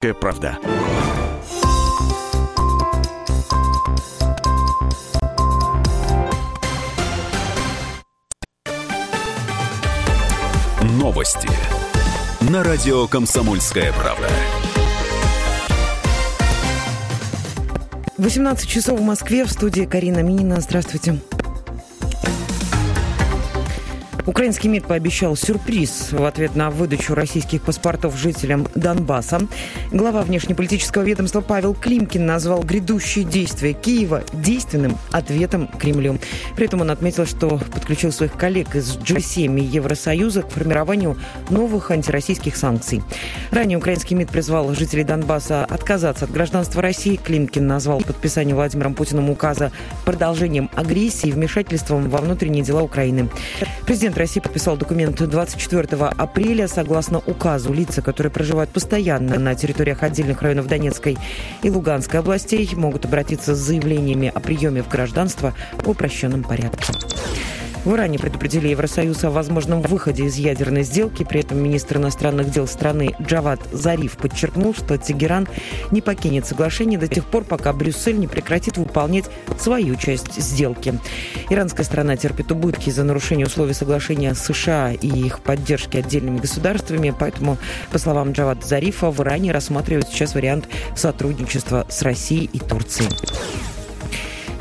правда». Новости на радио «Комсомольская правда». 18 часов в Москве. В студии Карина Минина. Здравствуйте. Украинский МИД пообещал сюрприз в ответ на выдачу российских паспортов жителям Донбасса. Глава внешнеполитического ведомства Павел Климкин назвал грядущие действия Киева действенным ответом Кремлю. При этом он отметил, что подключил своих коллег из G7 и Евросоюза к формированию новых антироссийских санкций. Ранее украинский МИД призвал жителей Донбасса отказаться от гражданства России. Климкин назвал подписание Владимиром Путиным указа продолжением агрессии и вмешательством во внутренние дела Украины. Президент России подписал документ 24 апреля. Согласно указу, лица, которые проживают постоянно на территориях отдельных районов Донецкой и Луганской областей, могут обратиться с заявлениями о приеме в гражданство в упрощенном порядке. В Иране предупредили Евросоюз о возможном выходе из ядерной сделки. При этом министр иностранных дел страны Джавад Зариф подчеркнул, что Тегеран не покинет соглашение до тех пор, пока Брюссель не прекратит выполнять свою часть сделки. Иранская страна терпит убытки из-за нарушения условий соглашения США и их поддержки отдельными государствами. Поэтому, по словам Джавад Зарифа, в Иране рассматривают сейчас вариант сотрудничества с Россией и Турцией.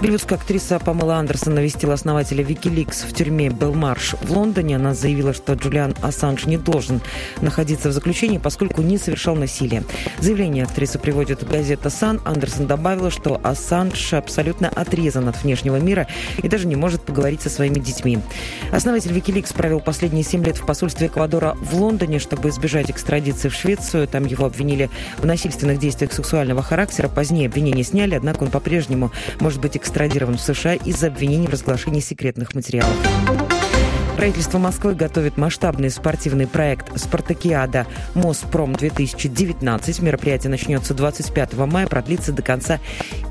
Голливудская актриса Памела Андерсон навестила основателя Wikileaks в тюрьме Белмарш в Лондоне. Она заявила, что Джулиан Ассанж не должен находиться в заключении, поскольку не совершал насилия. Заявление актрисы приводит газета «Сан». Андерсон добавила, что Ассанж абсолютно отрезан от внешнего мира и даже не может поговорить со своими детьми. Основатель Wikileaks провел последние семь лет в посольстве Эквадора в Лондоне, чтобы избежать экстрадиции в Швецию. Там его обвинили в насильственных действиях сексуального характера. Позднее обвинения сняли, однако он по-прежнему может быть экстрадирован в США из-за обвинений в разглашении секретных материалов. Правительство Москвы готовит масштабный спортивный проект «Спартакиада Моспром-2019». Мероприятие начнется 25 мая, продлится до конца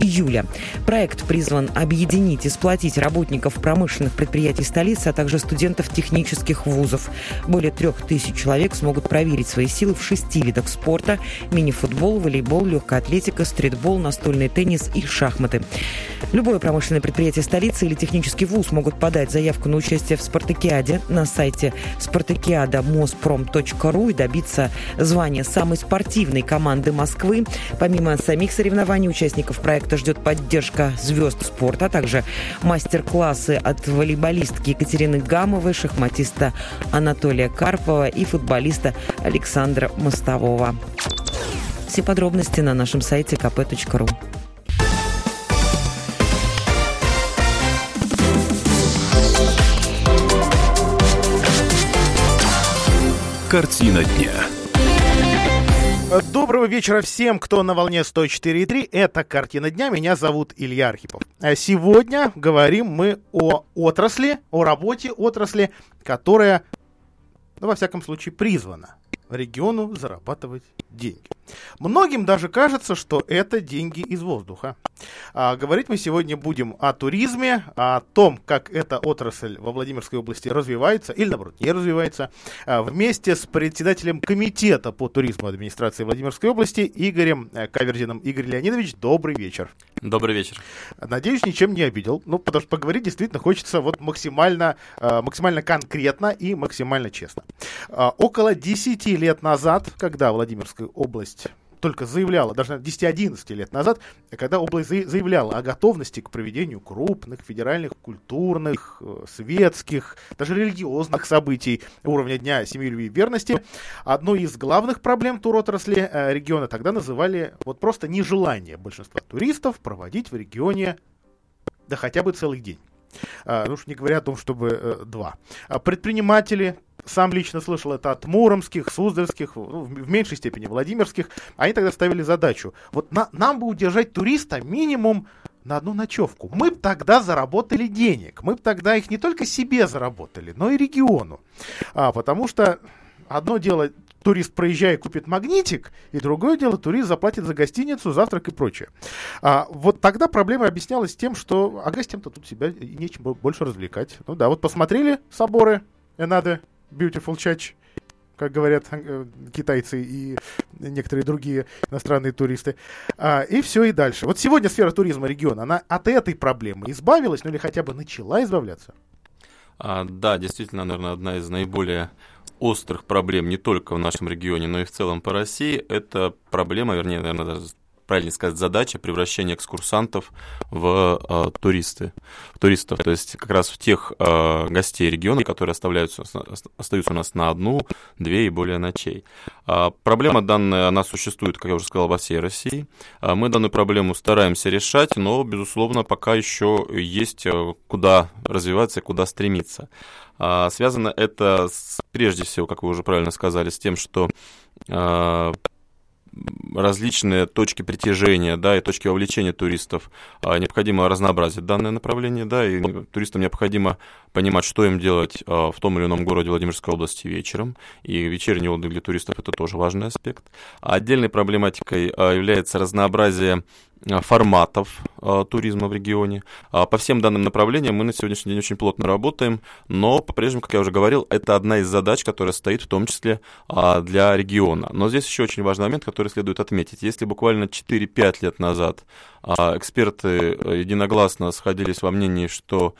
июля. Проект призван объединить и сплотить работников промышленных предприятий столицы, а также студентов технических вузов. Более трех тысяч человек смогут проверить свои силы в шести видах спорта – мини-футбол, волейбол, легкая атлетика, стритбол, настольный теннис и шахматы. Любое промышленное предприятие столицы или технический вуз могут подать заявку на участие в «Спартакиаде» спартакиаде на сайте спартакиада.моспром.ру и добиться звания самой спортивной команды Москвы. Помимо самих соревнований, участников проекта ждет поддержка звезд спорта, а также мастер-классы от волейболистки Екатерины Гамовой, шахматиста Анатолия Карпова и футболиста Александра Мостового. Все подробности на нашем сайте kp.ru. Картина дня. Доброго вечера всем, кто на волне 104.3. Это «Картина дня». Меня зовут Илья Архипов. А сегодня говорим мы о отрасли, о работе отрасли, которая, ну, во всяком случае, призвана региону зарабатывать деньги. Многим даже кажется, что это деньги из воздуха. А, говорить мы сегодня будем о туризме, о том, как эта отрасль во Владимирской области развивается или, наоборот, не развивается, а, вместе с председателем комитета по туризму администрации Владимирской области Игорем э, Каверзиным. Игорь Леонидович, добрый вечер. Добрый вечер. Надеюсь, ничем не обидел. Ну, потому что поговорить действительно хочется вот максимально, э, максимально конкретно и максимально честно. А, около 10 лет назад, когда Владимирская область только заявляла, даже 10-11 лет назад, когда область заявляла о готовности к проведению крупных федеральных, культурных, э, светских, даже религиозных событий уровня Дня Семьи, Любви и Верности, одной из главных проблем туротрасли э, региона тогда называли вот просто нежелание большинства туристов проводить в регионе да хотя бы целый день. А, ну уж не говоря о том, чтобы э, два. А предприниматели, сам лично слышал это от муромских, суздальских, ну, в меньшей степени владимирских, они тогда ставили задачу. Вот на, нам бы удержать туриста минимум на одну ночевку. Мы бы тогда заработали денег. Мы бы тогда их не только себе заработали, но и региону. А, потому что одно дело турист, проезжая, купит магнитик, и другое дело, турист заплатит за гостиницу, завтрак и прочее. А, вот тогда проблема объяснялась тем, что а гостям-то тут себя нечем больше развлекать. Ну да, вот посмотрели соборы, Энады, Beautiful Church, как говорят э, китайцы и некоторые другие иностранные туристы. А, и все и дальше. Вот сегодня сфера туризма региона, она от этой проблемы избавилась, ну или хотя бы начала избавляться? А, да, действительно, наверное, одна из наиболее острых проблем не только в нашем регионе, но и в целом по России, это проблема, вернее, наверное, даже правильно сказать, задача превращения экскурсантов в э, туристы, в туристов, то есть как раз в тех э, гостей региона, которые оставляются, остаются у нас на одну, две и более ночей. А проблема данная, она существует, как я уже сказал, во всей России. А мы данную проблему стараемся решать, но, безусловно, пока еще есть э, куда развиваться и куда стремиться. А связано это с, прежде всего, как вы уже правильно сказали, с тем, что а, различные точки притяжения, да, и точки вовлечения туристов. А, необходимо разнообразить данное направление, да, и туристам необходимо понимать, что им делать а, в том или ином городе Владимирской области вечером. И вечерний отдых для туристов – это тоже важный аспект. А отдельной проблематикой является разнообразие форматов туризма в регионе. А по всем данным направлениям мы на сегодняшний день очень плотно работаем, но по-прежнему, как я уже говорил, это одна из задач, которая стоит в том числе а, для региона. Но здесь еще очень важный момент, который следует отметить. Если буквально 4-5 лет назад а, эксперты э, единогласно сходились во мнении, что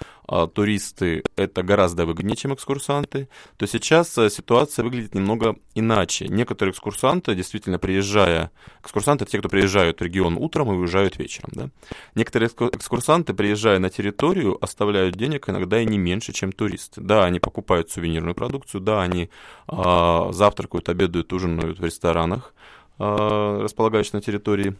туристы это гораздо выгоднее, чем экскурсанты, то сейчас э, ситуация выглядит немного иначе. Некоторые экскурсанты, действительно приезжая, экскурсанты те, кто приезжают в регион утром и уезжают вечером. Да? Некоторые экскурсанты, приезжая на территорию, оставляют денег иногда и не меньше, чем туристы. Да, они покупают сувенирную продукцию, да, они а, завтракают, обедают, ужинают в ресторанах, а, располагающихся на территории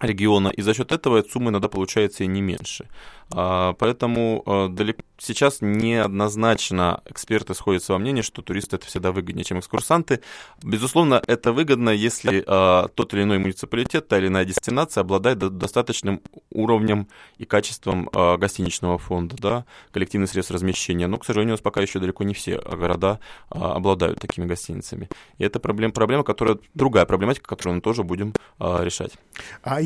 региона, и за счет этого сумма иногда получается и не меньше. А, поэтому а, сейчас неоднозначно эксперты сходятся во мнении, что туристы это всегда выгоднее, чем экскурсанты. Безусловно, это выгодно, если а, тот или иной муниципалитет, та или иная дестинация обладает достаточным уровнем и качеством гостиничного фонда, да, коллективных средств размещения. Но, к сожалению, у нас пока еще далеко не все города обладают такими гостиницами. И это проблема, проблема которая, другая проблематика, которую мы тоже будем решать.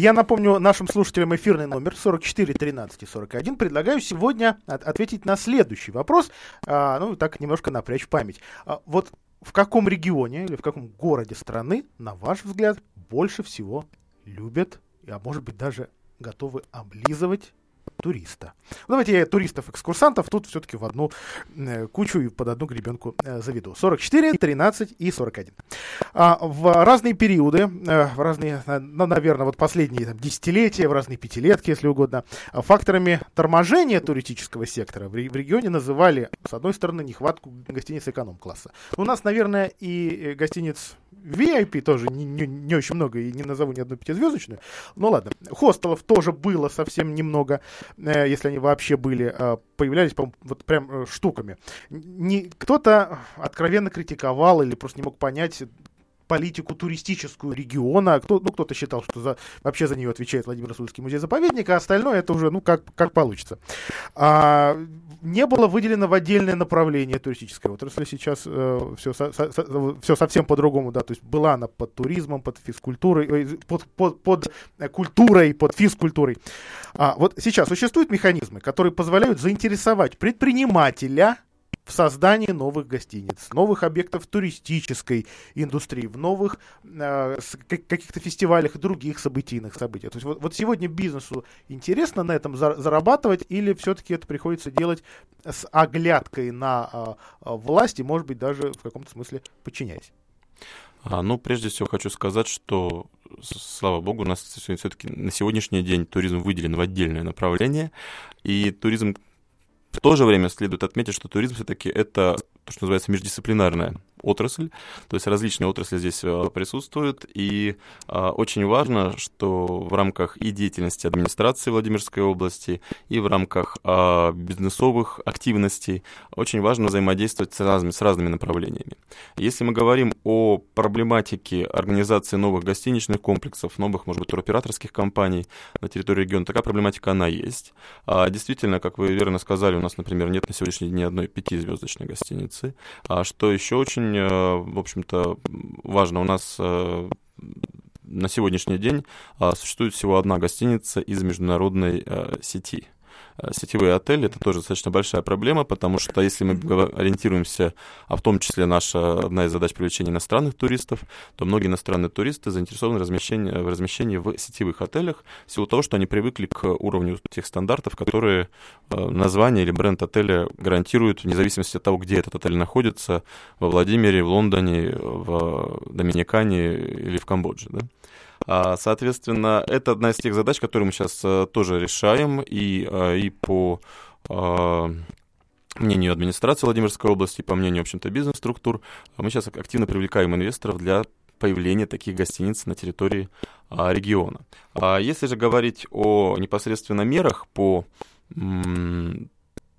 Я напомню нашим слушателям эфирный номер 44 13 40 41. Предлагаю сегодня от, ответить на следующий вопрос, а, ну, так немножко напрячь память. А, вот в каком регионе или в каком городе страны, на ваш взгляд, больше всего любят, а может быть даже готовы облизывать туриста. Ну, давайте я туристов-экскурсантов тут все-таки в одну э, кучу и под одну гребенку э, заведу. 44, 13 и 41. А, в разные периоды, э, в разные, ну, наверное, вот последние там, десятилетия, в разные пятилетки, если угодно, факторами торможения туристического сектора в, регионе называли, с одной стороны, нехватку гостиниц эконом-класса. У нас, наверное, и гостиниц VIP тоже не, не, не очень много, и не назову ни одну пятизвездочную. Ну ладно, хостелов тоже было совсем немного, если они вообще были, э, появлялись, по вот прям э, штуками. Не, кто-то откровенно критиковал или просто не мог понять политику туристическую региона. Кто, ну, кто-то считал, что за, вообще за нее отвечает Владимир Расульский музей-заповедник, а остальное это уже, ну, как, как получится. А, не было выделено в отдельное направление туристической отрасли. Сейчас э, все, со, со, все совсем по-другому, да, то есть была она под туризмом, под физкультурой, под, под, под культурой, под физкультурой. А, вот сейчас существуют механизмы, которые позволяют заинтересовать предпринимателя в создании новых гостиниц, новых объектов туристической индустрии, в новых э, каких-то фестивалях и других событийных событиях. То есть вот, вот сегодня бизнесу интересно на этом за, зарабатывать или все-таки это приходится делать с оглядкой на э, власть и, может быть, даже в каком-то смысле подчиняясь? А, ну, прежде всего хочу сказать, что, слава богу, у нас все-таки на сегодняшний день туризм выделен в отдельное направление, и туризм в то же время следует отметить, что туризм все-таки это то, что называется междисциплинарная отрасль, то есть различные отрасли здесь э, присутствуют, и а, очень важно, что в рамках и деятельности администрации Владимирской области, и в рамках а, бизнесовых активностей очень важно взаимодействовать с разными, с разными направлениями. Если мы говорим о проблематике организации новых гостиничных комплексов, новых, может быть, туроператорских компаний на территории региона, такая проблематика, она есть. А, действительно, как вы верно сказали, у нас, например, нет на сегодняшний день ни одной пятизвездочной гостиницы, а что еще очень очень, э, в общем-то, важно. У нас э, на сегодняшний день э, существует всего одна гостиница из международной сети. Сетевые отели, это тоже достаточно большая проблема, потому что если мы ориентируемся, а в том числе наша одна из задач привлечения иностранных туристов, то многие иностранные туристы заинтересованы в размещении, в размещении в сетевых отелях в силу того, что они привыкли к уровню тех стандартов, которые название или бренд отеля гарантируют, вне зависимости от того, где этот отель находится, во Владимире, в Лондоне, в Доминикане или в Камбодже. Да? А, соответственно, это одна из тех задач, которые мы сейчас э, тоже решаем, и, э, и по а, мнению администрации Владимирской области, по мнению, в общем-то, бизнес-структур, мы сейчас активно привлекаем инвесторов для появления таких гостиниц на территории а, региона. А если же говорить о непосредственно мерах по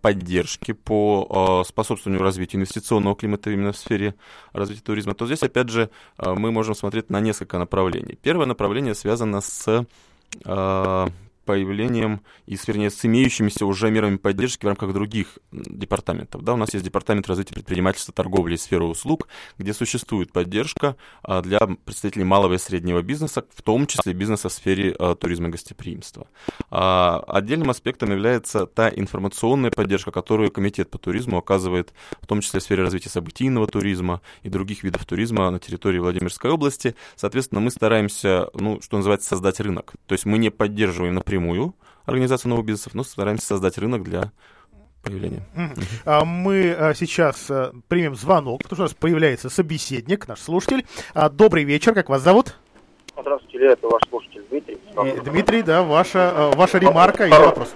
поддержки по э, способствованию развитию инвестиционного климата именно в сфере развития туризма, то здесь, опять же, э, мы можем смотреть на несколько направлений. Первое направление связано с э, появлением и, вернее, с имеющимися уже мерами поддержки в рамках других департаментов. Да, у нас есть департамент развития предпринимательства, торговли и сферы услуг, где существует поддержка а, для представителей малого и среднего бизнеса, в том числе бизнеса в сфере а, туризма и гостеприимства. А, отдельным аспектом является та информационная поддержка, которую Комитет по туризму оказывает, в том числе в сфере развития событийного туризма и других видов туризма на территории Владимирской области. Соответственно, мы стараемся, ну, что называется, создать рынок. То есть мы не поддерживаем, например, напрямую организацию новых бизнесов, но стараемся создать рынок для появления. А мы а, сейчас а, примем звонок, потому что у нас появляется собеседник, наш слушатель. Добрый вечер, как вас зовут? Здравствуйте, это ваш слушатель Дмитрий. И, Дмитрий, да, ваша, ваша ремарка или вопрос?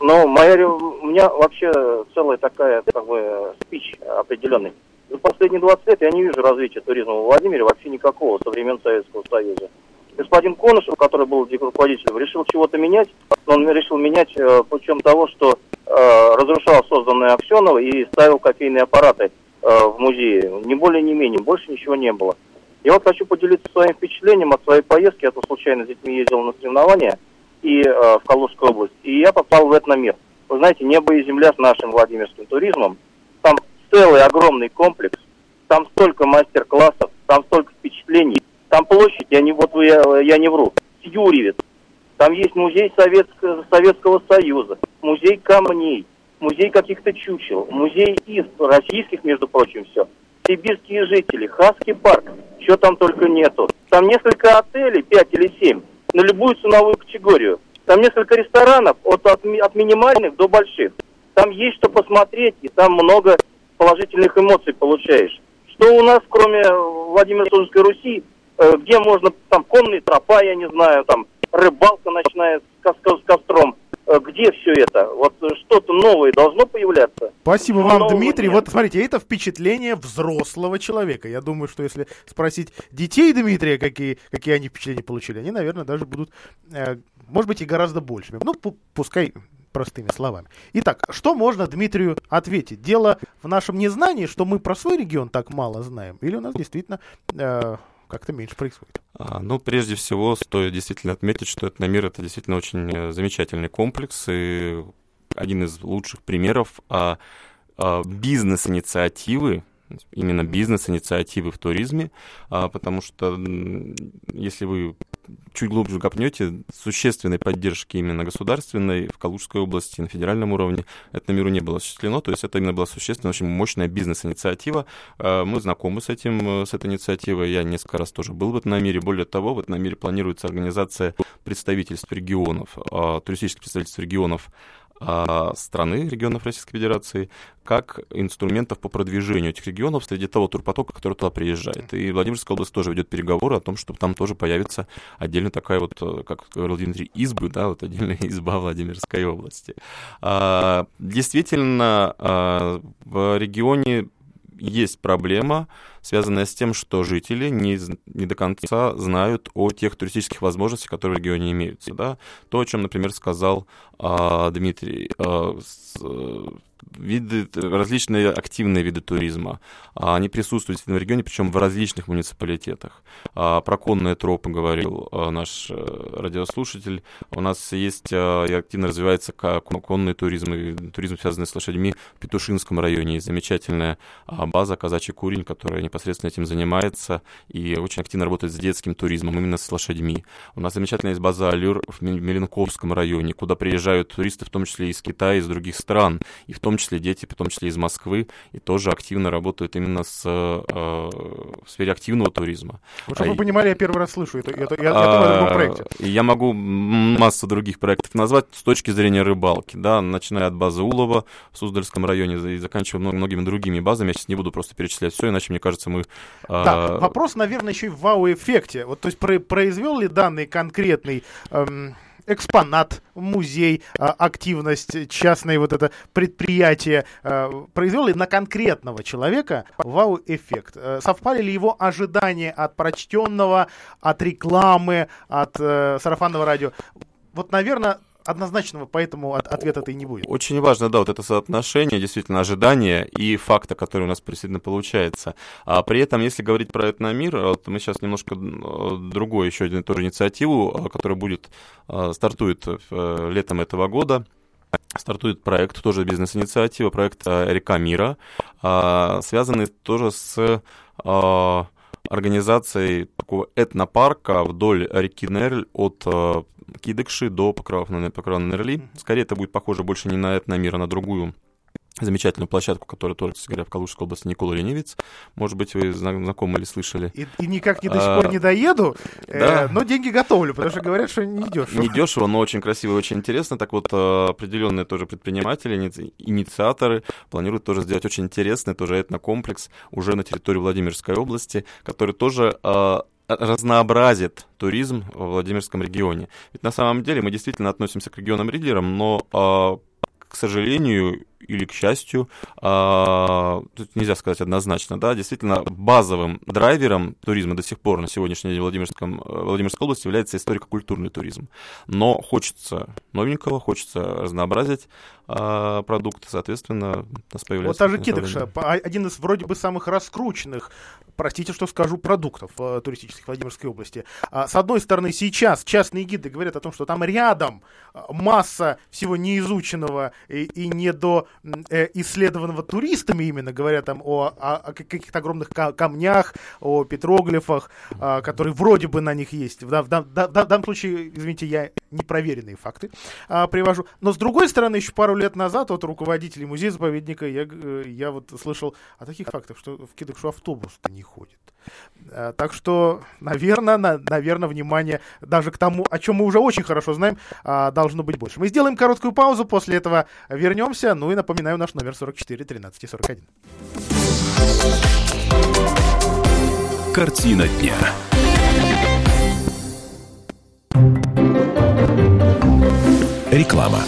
Ну, моя, у меня вообще целая такая, как бы, спич определенный. За последние 20 лет я не вижу развития туризма в Владимире вообще никакого со времен Советского Союза господин Конышев, который был руководителем, решил чего-то менять, он решил менять э, путем того, что э, разрушал созданные Аксенова и ставил кофейные аппараты э, в музее. Ни более, ни менее, больше ничего не было. Я вот хочу поделиться своим впечатлением от своей поездки. Я тут случайно с детьми ездил на соревнования и, э, в Калужскую область, и я попал в этномир. Вы знаете, небо и земля с нашим Владимирским туризмом. Там целый огромный комплекс, там столько мастер-классов, там столько впечатлений. Там площадь, я не, вот я, я не вру, Юрьевец. Там есть музей Советского, Советского Союза, музей камней, музей каких-то чучел, музей из российских, между прочим, все. Сибирские жители, Хаски парк, что там только нету. Там несколько отелей, пять или семь, на любую ценовую категорию. Там несколько ресторанов от, от, от минимальных до больших. Там есть что посмотреть, и там много положительных эмоций получаешь. Что у нас, кроме Владимира Солнечной Руси, Э, где можно, там, конные тропа, я не знаю, там, рыбалка ночная с, с костром. Э, где все это? Вот что-то новое должно появляться. Спасибо вам, Дмитрий. Нет. Вот смотрите, это впечатление взрослого человека. Я думаю, что если спросить детей Дмитрия, какие, какие они впечатления получили, они, наверное, даже будут, э, может быть, и гораздо большими. Ну, пускай простыми словами. Итак, что можно Дмитрию ответить? Дело в нашем незнании, что мы про свой регион так мало знаем, или у нас действительно э, как-то меньше происходит. А, ну, прежде всего, стоит действительно отметить, что Этномир — это действительно очень э, замечательный комплекс и один из лучших примеров а, а, бизнес-инициативы, именно бизнес-инициативы в туризме, а, потому что если вы чуть глубже копнете, существенной поддержки именно государственной в Калужской области, на федеральном уровне это миру не было осуществлено, то есть это именно была существенная, очень мощная бизнес-инициатива. А, мы знакомы с этим, с этой инициативой, я несколько раз тоже был в этом мире, более того, в этом мире планируется организация представительств регионов, а, туристических представительств регионов страны, регионов Российской Федерации, как инструментов по продвижению этих регионов среди того турпотока, который туда приезжает. И Владимирская область тоже ведет переговоры о том, чтобы там тоже появится отдельно такая вот, э, как говорил Дмитрий, избы, да, вот отдельная изба Владимирской области. А, действительно, а, в регионе есть проблема, связанная с тем, что жители не, не до конца знают о тех туристических возможностях, которые в регионе имеются. Да? То, о чем, например, сказал а, Дмитрий, а, с, виды, различные активные виды туризма. А, они присутствуют в регионе, причем в различных муниципалитетах. А, про конные тропы говорил наш э, радиослушатель. У нас есть и активно развивается конный туризм и туризм, связанный с лошадьми в Петушинском районе. Есть замечательная база «Казачий курень», которая непосредственно этим занимается и очень активно работает с детским туризмом, именно с лошадьми. У нас замечательная есть база «Алюр» в Меленковском районе, куда приезжают туристы, в том числе из Китая, из других стран, и в том числе дети, в том числе из Москвы, и тоже активно работают именно с, э, в сфере активного туризма. Вот, чтобы а, вы понимали, я первый раз слышу это, это я, а, я проекте. Я могу массу других проектов назвать с точки зрения рыбалки, да, начиная от базы Улова в Суздальском районе и заканчивая многими другими базами. Я сейчас не буду просто перечислять все, иначе, мне кажется, мы... Да, а... вопрос, наверное, еще и в вау-эффекте. Вот, то есть произвел ли данный конкретный... Эм экспонат, музей, а, активность, частное вот это предприятие а, произвел ли на конкретного человека вау-эффект? Э, совпали ли его ожидания от прочтенного, от рекламы, от э, сарафанного радио? Вот, наверное, однозначного поэтому от, ответа-то и не будет. Очень важно, да, вот это соотношение, действительно, ожидания и факта, который у нас действительно получается. А при этом, если говорить про этномир, вот мы сейчас немножко другую еще одну тоже инициативу, а, которая будет, а, стартует э, летом этого года, стартует проект, тоже бизнес-инициатива, проект э, «Река мира», а, связанный тоже с организацией такого этнопарка вдоль реки Нерль от э, до Покрова, Покрова Нерли. Скорее это будет похоже больше не на этномир, а на другую замечательную площадку, которая творится, говоря, в Калужской области Никола Ленивец. Может быть, вы знакомы или слышали. И, и никак не до сих пор а, не доеду, э, да. э, но деньги готовлю, потому что говорят, что не дешево. Не дешево, но очень красиво и очень интересно. Так вот, э, определенные тоже предприниматели, инициаторы планируют тоже сделать очень интересный тоже этнокомплекс уже на территории Владимирской области, который тоже э, разнообразит туризм в Владимирском регионе. Ведь на самом деле мы действительно относимся к регионам-лидерам, но, к сожалению, или к счастью, а, тут нельзя сказать однозначно, да, действительно базовым драйвером туризма до сих пор на сегодняшний день в Владимирском, э, Владимирской области является историко-культурный туризм. Но хочется новенького, хочется разнообразить а, продукты, соответственно, у нас появляется... Вот та же Кидыша, один из вроде бы самых раскрученных, простите, что скажу, продуктов э, туристических Владимирской области. А, с одной стороны, сейчас частные гиды говорят о том, что там рядом э, масса всего неизученного и, и не до Э, туристами именно, говоря там о, о, о каких-то огромных камнях, о петроглифах, а, которые вроде бы на них есть. В, в, в, в данном случае, извините, я непроверенные факты а, привожу. Но с другой стороны, еще пару лет назад от руководителей музея-заповедника я, э, я вот слышал о таких фактах, что в Кидышу автобус не ходит. А, так что, наверное, на, наверное, внимание даже к тому, о чем мы уже очень хорошо знаем, а, должно быть больше. Мы сделаем короткую паузу, после этого вернемся. Ну и напоминаю, наш номер 44 13 41. Картина дня. Реклама.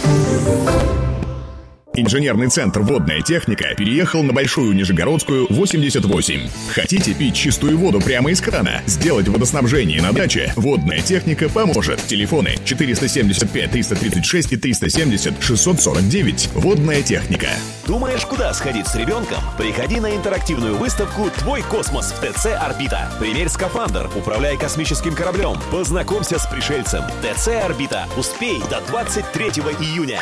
Инженерный центр «Водная техника» переехал на Большую Нижегородскую, 88. Хотите пить чистую воду прямо из крана? Сделать водоснабжение на даче? «Водная техника» поможет. Телефоны 475 336 и 370 649. «Водная техника». Думаешь, куда сходить с ребенком? Приходи на интерактивную выставку «Твой космос» в ТЦ «Орбита». Примерь скафандр, управляй космическим кораблем, познакомься с пришельцем. ТЦ «Орбита». Успей до 23 июня.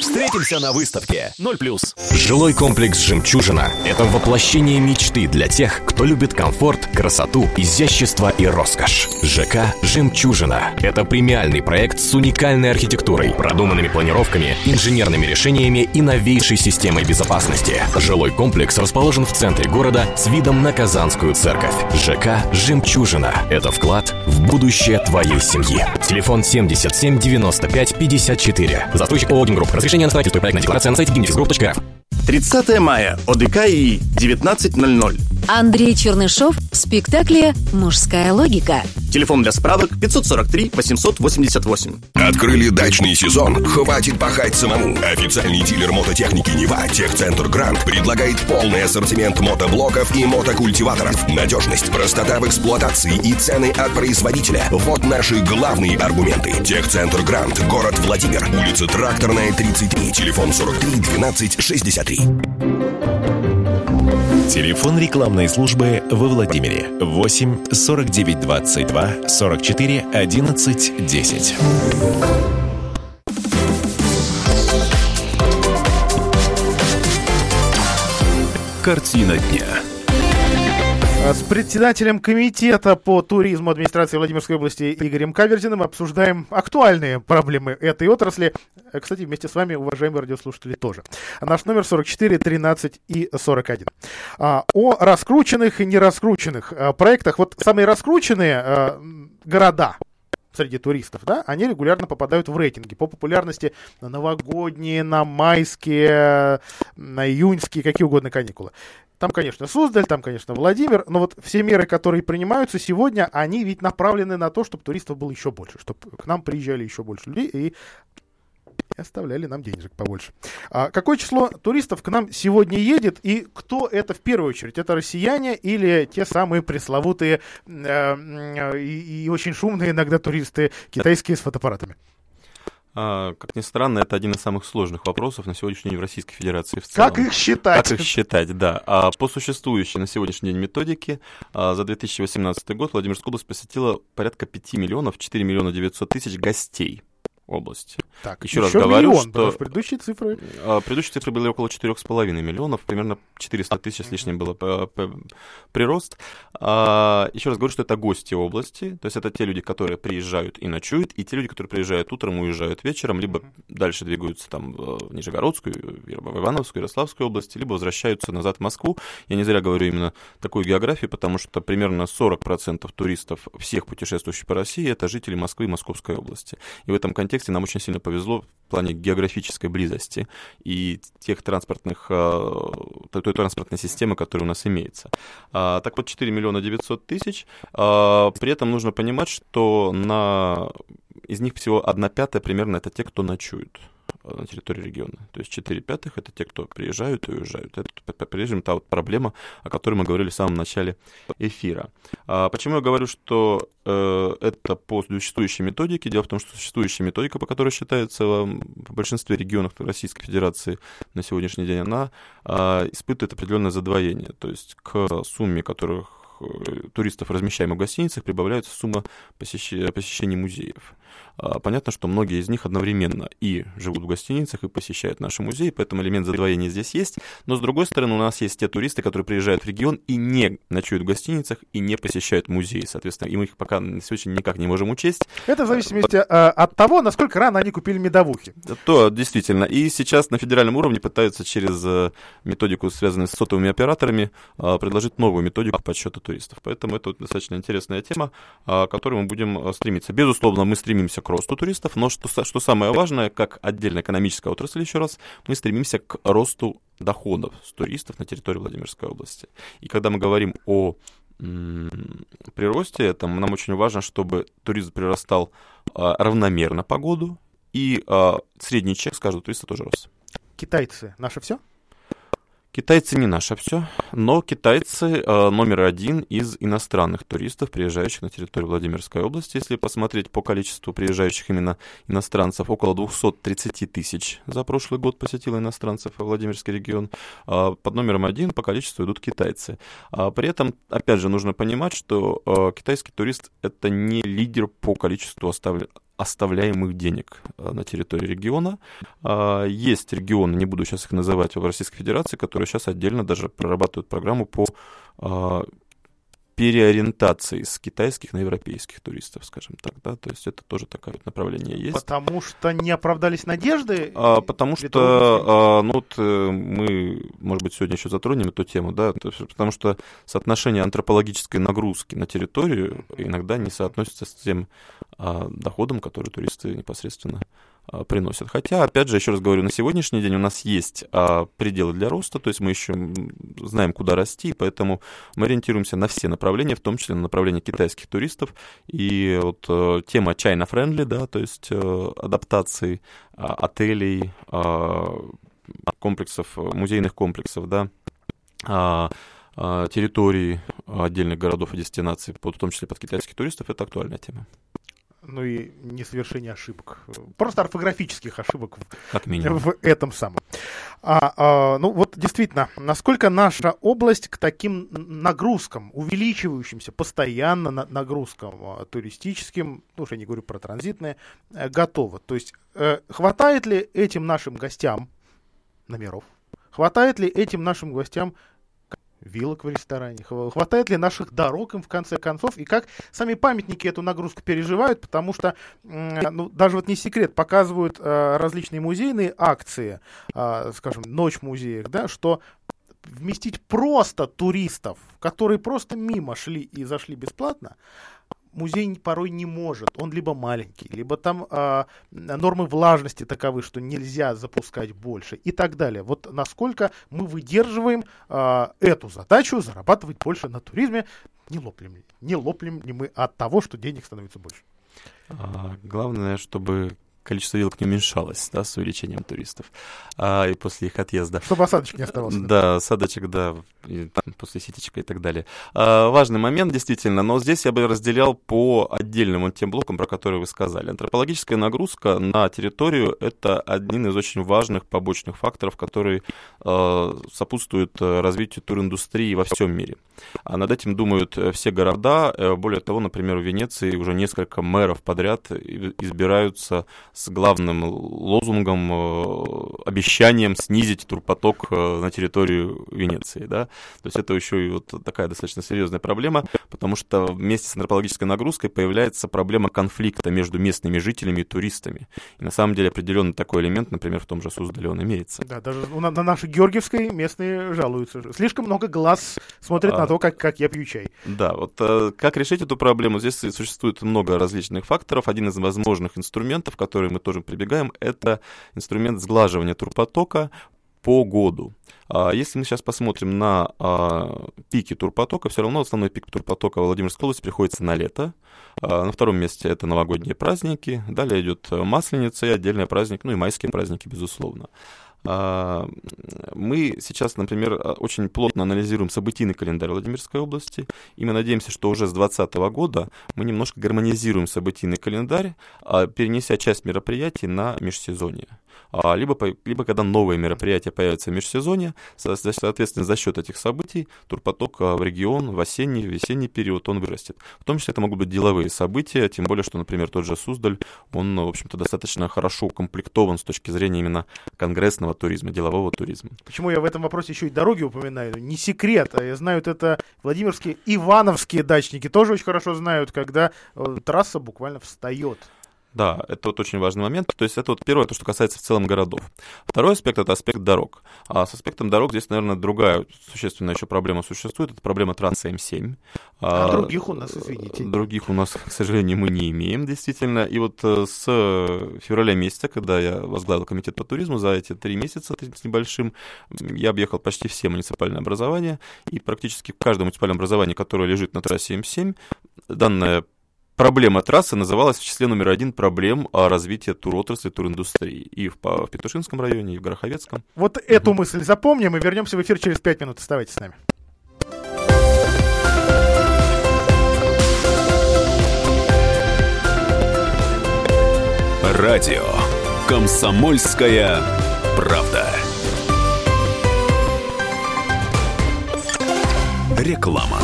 Встретимся на выставке 0+. Жилой комплекс «Жемчужина» — это воплощение мечты для тех, кто любит комфорт, красоту, изящество и роскошь. ЖК «Жемчужина» — это премиальный проект с уникальной архитектурой, продуманными планировками, инженерными решениями и новейшей системой безопасности. Жилой комплекс расположен в центре города с видом на Казанскую церковь. ЖК «Жемчужина» — это вклад в будущее твоей семьи. Телефон 77 95 54. Застройщик ООО «Групп». Разрешение на строительство и проектная декларация на сайте gimnifisgroup.ru 30 мая. ОДК ИИ. 19.00. Андрей Чернышов в спектакле «Мужская логика». Телефон для справок 543 888. Открыли дачный сезон? Хватит пахать самому. Официальный дилер мототехники «Нева» Техцентр Грант предлагает полный ассортимент мотоблоков и мотокультиваторов. Надежность, простота в эксплуатации и цены от производителя. Вот наши главные аргументы. Техцентр Грант, город Владимир, улица Тракторная, 33, телефон 43 12 63. Телефон рекламной службы во Владимире 8 49 22 44 11 10. Картина дня. А С председателем комитета по туризму администрации Владимирской области Игорем Каверзиным обсуждаем актуальные проблемы этой отрасли. Э, Кстати, вместе с вами, уважаемые радиослушатели, тоже. Наш номер 44 13 и 41. А, о раскрученных и нераскрученных а, проектах. Вот самые раскрученные а, города, среди туристов, да, они регулярно попадают в рейтинги по популярности на новогодние, на майские, на июньские, какие угодно каникулы. Там, конечно, Суздаль, там, конечно, Владимир, но вот все меры, которые принимаются сегодня, они ведь направлены на то, чтобы туристов было еще больше, чтобы к нам приезжали еще больше людей и оставляли нам денежек побольше. А какое число туристов к нам сегодня едет и кто это в первую очередь? Это россияне или те самые пресловутые э, и, и очень шумные иногда туристы китайские с фотоаппаратами? А, Как ни странно, это один из самых сложных вопросов на сегодняшний день в Российской Федерации в целом. Как их считать? Как их считать, да. А по существующей на сегодняшний день методике а, за 2018 год Владимирская область посетила порядка 5 миллионов 4 миллиона 900 тысяч гостей области. Так, еще, раз говорю, миллион, что предыдущие цифры... а, предыдущие цифры были около 4,5 миллионов, примерно 400 тысяч с лишним было п- прирост. А, еще раз говорю, что это гости области, то есть это те люди, которые приезжают и ночуют, и те люди, которые приезжают утром, уезжают вечером, либо дальше двигаются там в Нижегородскую, в Ивановскую, Ярославскую области, либо возвращаются назад в Москву. Я не зря говорю именно такую географию, потому что примерно 40% туристов всех путешествующих по России это жители Москвы и Московской области. И в этом контексте нам очень сильно повезло в плане географической близости и тех транспортных, а, той транспортной системы, которая у нас имеется. А, Так вот, 4 миллиона 900 тысяч. А, При этом нужно понимать, что на... из них всего 1 пятая примерно это те, кто ночуют на территории региона. То есть 4 пятых это те, кто приезжают и уезжают. Это по- по-прежнему та вот проблема, о которой мы говорили в самом начале эфира. А почему я говорю, что э, это по существующей методике? Дело в том, что существующая методика, по которой считается м, в большинстве регионов Российской Федерации на сегодняшний день, она а, испытывает определенное задвоение. То есть к сумме, которых э, туристов, размещаемых в гостиницах, прибавляется сумма посещ- посещений музеев. А, Понятно, что многие из них одновременно и живут в гостиницах, и посещают наши музеи, поэтому элемент задвоения здесь есть. Но, с другой стороны, у нас есть те туристы, которые приезжают в регион и не ночуют в гостиницах, и не посещают музеи. Соответственно, и мы их пока на сегодня никак не можем учесть. Это в зависимости э, от того, насколько рано они купили медовухи. То, действительно. И сейчас на федеральном уровне пытаются через э, методику, связанную с сотовыми операторами, предложить новую методику подсчета туристов. Поэтому это достаточно интересная тема, к которой мы будем э, стремиться. Безусловно, мы стремимся к росту туристов, но что, что самое важное, как отдельная экономическая отрасль, еще раз, мы стремимся к росту доходов с туристов на территории Владимирской области. И когда мы говорим о приросте, это нам очень важно, чтобы туризм прирастал а, равномерно по году, и а, средний чек с каждого туриста тоже рос. Китайцы, наше все? Китайцы не наше все, но китайцы э, номер один из иностранных туристов, приезжающих на территорию Владимирской области. Если посмотреть по количеству приезжающих именно иностранцев, около 230 тысяч за прошлый год посетило иностранцев в Владимирский регион. А под номером один по количеству идут китайцы. А при этом, опять же, нужно понимать, что э, китайский турист это не лидер по количеству оставленных оставляемых денег э, на территории региона. А, Есть регионы, не буду сейчас их называть, в Российской Федерации, которые сейчас отдельно даже прорабатывают программу по а, переориентации с китайских на европейских туристов, скажем так, да, то есть это тоже такое вот направление есть. Потому что не оправдались надежды? А, потому что, а, ну вот э, мы, может быть, сегодня еще затронем эту тему, да, потому что соотношение антропологической нагрузки на территорию иногда не соотносится с тем а, доходом, который туристы непосредственно приносят. Хотя, опять же, еще раз говорю, на сегодняшний день у нас есть а, пределы для роста, то есть мы еще знаем, куда расти, поэтому мы ориентируемся на все направления, в том числе на направление китайских туристов. И вот а, тема China Friendly, да, то есть а, адаптации а, отелей, а, комплексов, музейных комплексов, да, а, а, территорий отдельных городов и дестинаций, в том числе под китайских туристов, это актуальная тема ну и несовершение ошибок. Просто орфографических ошибок как минимум. в этом самом. А, а, ну вот действительно, насколько наша область к таким нагрузкам, увеличивающимся постоянно на, нагрузкам а, туристическим, ну уже не говорю про транзитные, э, готова. То есть э, хватает ли этим нашим гостям номеров? Хватает ли этим нашим гостям вилок в ресторане? Хватает ли наших дорог им в конце концов? И как сами памятники эту нагрузку переживают? Потому что, ну, даже вот не секрет, показывают э, различные музейные акции, э, скажем, ночь в музеях, да, что вместить просто туристов, которые просто мимо шли и зашли бесплатно, музей порой не может. Он либо маленький, либо там э, нормы влажности таковы, что нельзя запускать больше и так далее. Вот насколько мы выдерживаем э, эту задачу зарабатывать больше на туризме, не лоплем, не лоплем ли мы от того, что денег становится больше? А, главное, чтобы количество вилок не уменьшалось, да, с увеличением туристов, а, и после их отъезда. Чтобы осадочек не оставался. Да, осадочек, да, и, после ситечка и так далее. А, важный момент, действительно, но здесь я бы разделял по отдельным тем блокам, про которые вы сказали. Антропологическая нагрузка на территорию — это один из очень важных побочных факторов, который а, сопутствует развитию туриндустрии во всем мире. А над этим думают все города. Э, более того, например, в Венеции уже несколько мэров подряд избираются с главным лозунгом, э, обещанием снизить турпоток э, на территорию Венеции. Да? То есть это еще и вот такая достаточно серьезная проблема, потому что вместе с антропологической нагрузкой появляется проблема конфликта между местными жителями и туристами. И на самом деле определенный такой элемент, например, в том же Суздале он имеется. Да, даже на, на нашей Георгиевской местные жалуются. Слишком много глаз смотрят а, на то, как, как я пью чай. Да, вот э, как решить эту проблему? Здесь существует много различных факторов. Один из возможных инструментов, который который мы тоже прибегаем, это инструмент сглаживания турпотока по году. А если мы сейчас посмотрим на а, пики турпотока, все равно основной пик турпотока в Владимирской области приходится на лето. А, на втором месте это новогодние праздники, далее идет Масленица и отдельный праздник, ну и майские праздники, безусловно. А, мы сейчас, например, очень плотно анализируем событийный календарь Владимирской области, и мы надеемся, что уже с 2020 года мы немножко гармонизируем событийный календарь, а, перенеся часть мероприятий на межсезонье. А, либо, либо когда новые мероприятия появятся в межсезонье, соответственно, за счет этих событий турпоток в регион в осенний, в весенний период он вырастет. В том числе это могут быть деловые события, тем более, что, например, тот же Суздаль, он, в общем-то, достаточно хорошо укомплектован с точки зрения именно конгрессного туризма, делового туризма. Почему я в этом вопросе еще и дороги упоминаю? Не секрет, а я знаю, это Владимирские, Ивановские дачники тоже очень хорошо знают, когда э, трасса буквально встает. Да, это вот очень важный момент. То есть это вот первое, то, что касается в целом городов. Второй аспект — это аспект дорог. А с аспектом дорог здесь, наверное, другая существенная еще проблема существует. Это проблема трассы М7. А, а других у нас, извините. Других у нас, к сожалению, мы не имеем, действительно. И вот э, с февраля месяца, когда я возглавил комитет по туризму, за эти три месяца с небольшим, я объехал почти все муниципальные образования, и практически в каждом муниципальном образовании, которое лежит на трассе М7, данная Проблема трассы называлась в числе номер один проблем о развитии туротрасли, туриндустрии. И в, в Петушинском районе, и в Гороховецком. Вот угу. эту мысль запомним и вернемся в эфир через пять минут. Оставайтесь с нами. Радио «Комсомольская правда». Реклама.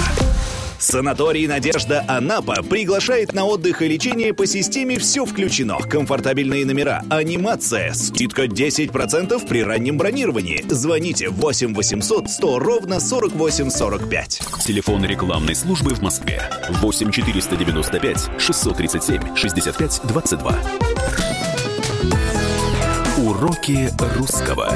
Санаторий «Надежда Анапа» приглашает на отдых и лечение по системе «Все включено». Комфортабельные номера, анимация, скидка 10% при раннем бронировании. Звоните 8 800 100 ровно 48 45. Телефон рекламной службы в Москве 8 495 637 65 22. Уроки русского.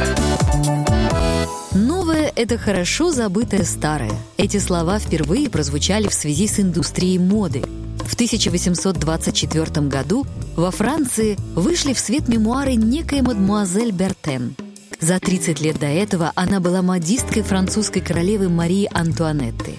Новое – это хорошо забытое старое. Эти слова впервые прозвучали в связи с индустрией моды. В 1824 году во Франции вышли в свет мемуары некой мадмуазель Бертен. За 30 лет до этого она была модисткой французской королевы Марии Антуанетты.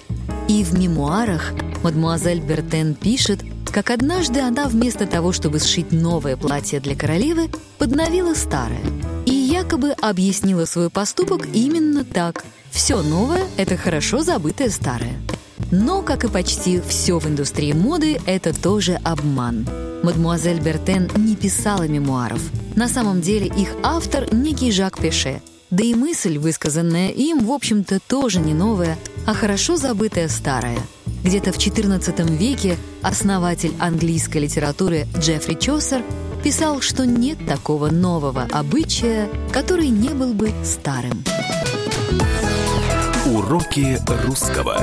И в мемуарах мадмуазель Бертен пишет, как однажды она вместо того, чтобы сшить новое платье для королевы, подновила старое. И якобы объяснила свой поступок именно так. Все новое – это хорошо забытое старое. Но, как и почти все в индустрии моды, это тоже обман. Мадмуазель Бертен не писала мемуаров. На самом деле их автор – некий Жак Пеше. Да и мысль, высказанная им, в общем-то, тоже не новая, а хорошо забытая старая. Где-то в XIV веке основатель английской литературы Джеффри Чосер писал, что нет такого нового обычая, который не был бы старым. Уроки русского.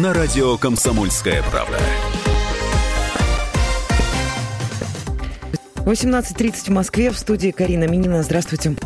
на радио «Комсомольская правда». 18.30 в Москве. В студии Карина Минина. Здравствуйте.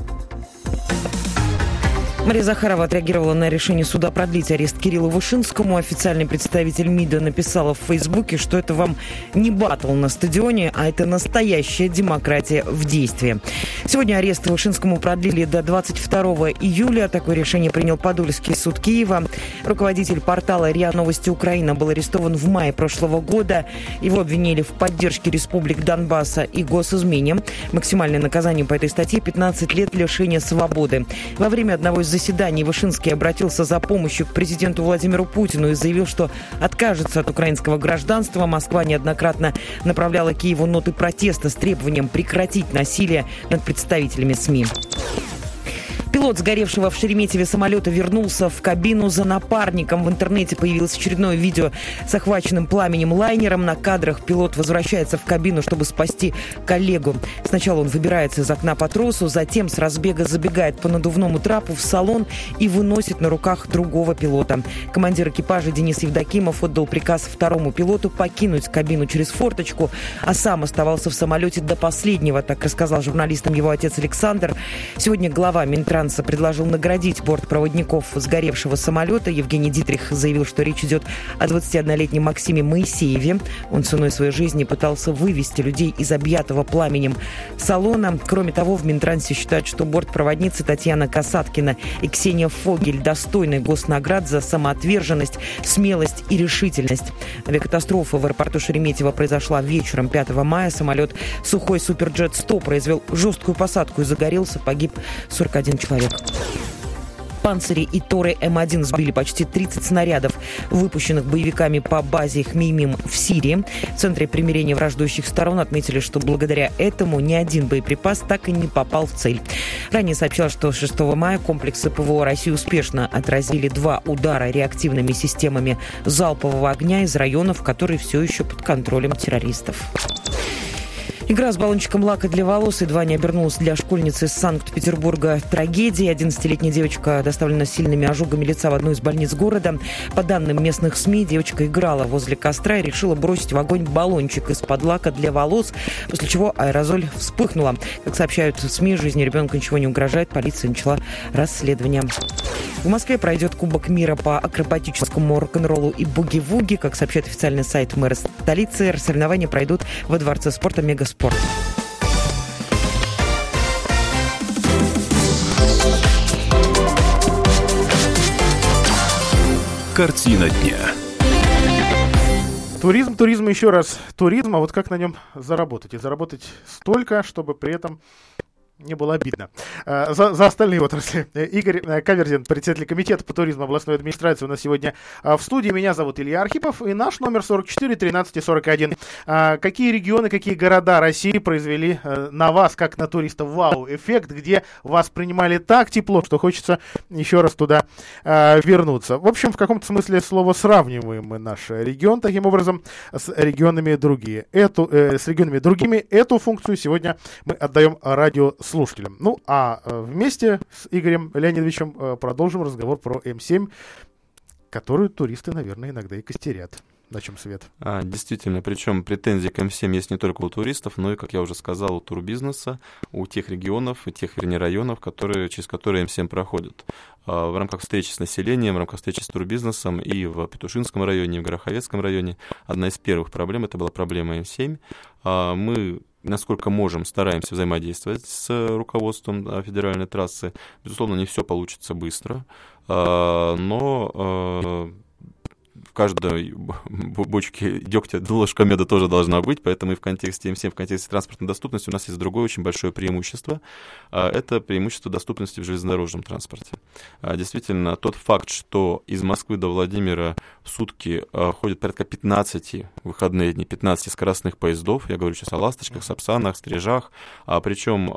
Мария Захарова отреагировала на решение суда продлить арест Кириллу Вышинскому. Официальный представитель МИДа написала в Фейсбуке, что это вам не батл на стадионе, а это настоящая демократия в действии. Сегодня арест Вышинскому продлили до 22 июля. Такое решение принял Подольский суд Киева. Руководитель портала РИА Новости Украина был арестован в мае прошлого года. Его обвинили в поддержке республик Донбасса и госизмене. Максимальное наказание по этой статье 15 лет лишения свободы. Во время одного из заседании Вышинский обратился за помощью к президенту Владимиру Путину и заявил, что откажется от украинского гражданства. Москва неоднократно направляла Киеву ноты протеста с требованием прекратить насилие над представителями СМИ. Пилот сгоревшего в Шереметьеве самолета вернулся в кабину за напарником. В интернете появилось очередное видео с охваченным пламенем лайнером. На кадрах пилот возвращается в кабину, чтобы спасти коллегу. Сначала он выбирается из окна по тросу, затем с разбега забегает по надувному трапу в салон и выносит на руках другого пилота. Командир экипажа Денис Евдокимов отдал приказ второму пилоту покинуть кабину через форточку, а сам оставался в самолете до последнего, так рассказал журналистам его отец Александр. Сегодня глава Минтранса Франца предложил наградить бортпроводников сгоревшего самолета. Евгений Дитрих заявил, что речь идет о 21-летнем Максиме Моисееве. Он ценой своей жизни пытался вывести людей из объятого пламенем салона. Кроме того, в Минтрансе считают, что бортпроводницы Татьяна Касаткина и Ксения Фогель достойны госнаград за самоотверженность, смелость и решительность. Авиакатастрофа в аэропорту Шереметьево произошла вечером 5 мая. Самолет «Сухой Суперджет-100» произвел жесткую посадку и загорелся. Погиб 41 человек человек. Панцири и Торы М1 сбили почти 30 снарядов, выпущенных боевиками по базе Хмеймим в Сирии. В Центре примирения враждующих сторон отметили, что благодаря этому ни один боеприпас так и не попал в цель. Ранее сообщалось, что 6 мая комплексы ПВО России успешно отразили два удара реактивными системами залпового огня из районов, которые все еще под контролем террористов. Игра с баллончиком лака для волос едва не обернулась для школьницы из Санкт-Петербурга трагедией. 11-летняя девочка доставлена сильными ожогами лица в одну из больниц города. По данным местных СМИ, девочка играла возле костра и решила бросить в огонь баллончик из-под лака для волос, после чего аэрозоль вспыхнула. Как сообщают СМИ, жизни ребенка ничего не угрожает. Полиция начала расследование. В Москве пройдет Кубок мира по акробатическому рок-н-роллу и буги-вуги. Как сообщает официальный сайт мэра столицы, соревнования пройдут во Дворце спорта «Мегаспорт». Картина дня. Туризм, туризм, еще раз туризм, а вот как на нем заработать? И заработать столько, чтобы при этом мне было обидно. А, за, за остальные отрасли. Игорь э, Каверзин, председатель комитета по туризму областной администрации у нас сегодня в студии. Меня зовут Илья Архипов и наш номер 44 13 41. Какие регионы, какие города России произвели э, на вас, как на туристов, вау-эффект, где вас принимали так тепло, что хочется еще раз туда вернуться. В общем, в каком-то смысле слова сравниваем мы наш регион таким образом с регионами другие. Эту, э, с регионами другими эту функцию сегодня мы отдаем радио слушателям. Ну, а э, вместе с Игорем Леонидовичем э, продолжим разговор про М7, которую туристы, наверное, иногда и костерят. На чем свет? А, действительно, причем претензии к М7 есть не только у туристов, но и, как я уже сказал, у турбизнеса, у тех регионов и тех, вернее, районов, которые, через которые М7 проходит. А, в рамках встречи с населением, в рамках встречи с турбизнесом и в Петушинском районе, и в Гороховецком районе одна из первых проблем, это была проблема М7. А, мы насколько можем, стараемся взаимодействовать с руководством федеральной трассы. Безусловно, не все получится быстро, а, но каждой бочке дегтя ложка меда тоже должна быть, поэтому и в контексте М7, в контексте транспортной доступности у нас есть другое очень большое преимущество. А, это преимущество доступности в железнодорожном транспорте. А, действительно, тот факт, что из Москвы до Владимира в сутки а, ходит порядка 15 выходные дни, 15 скоростных поездов, я говорю сейчас о «Ласточках», «Сапсанах», «Стрижах», причем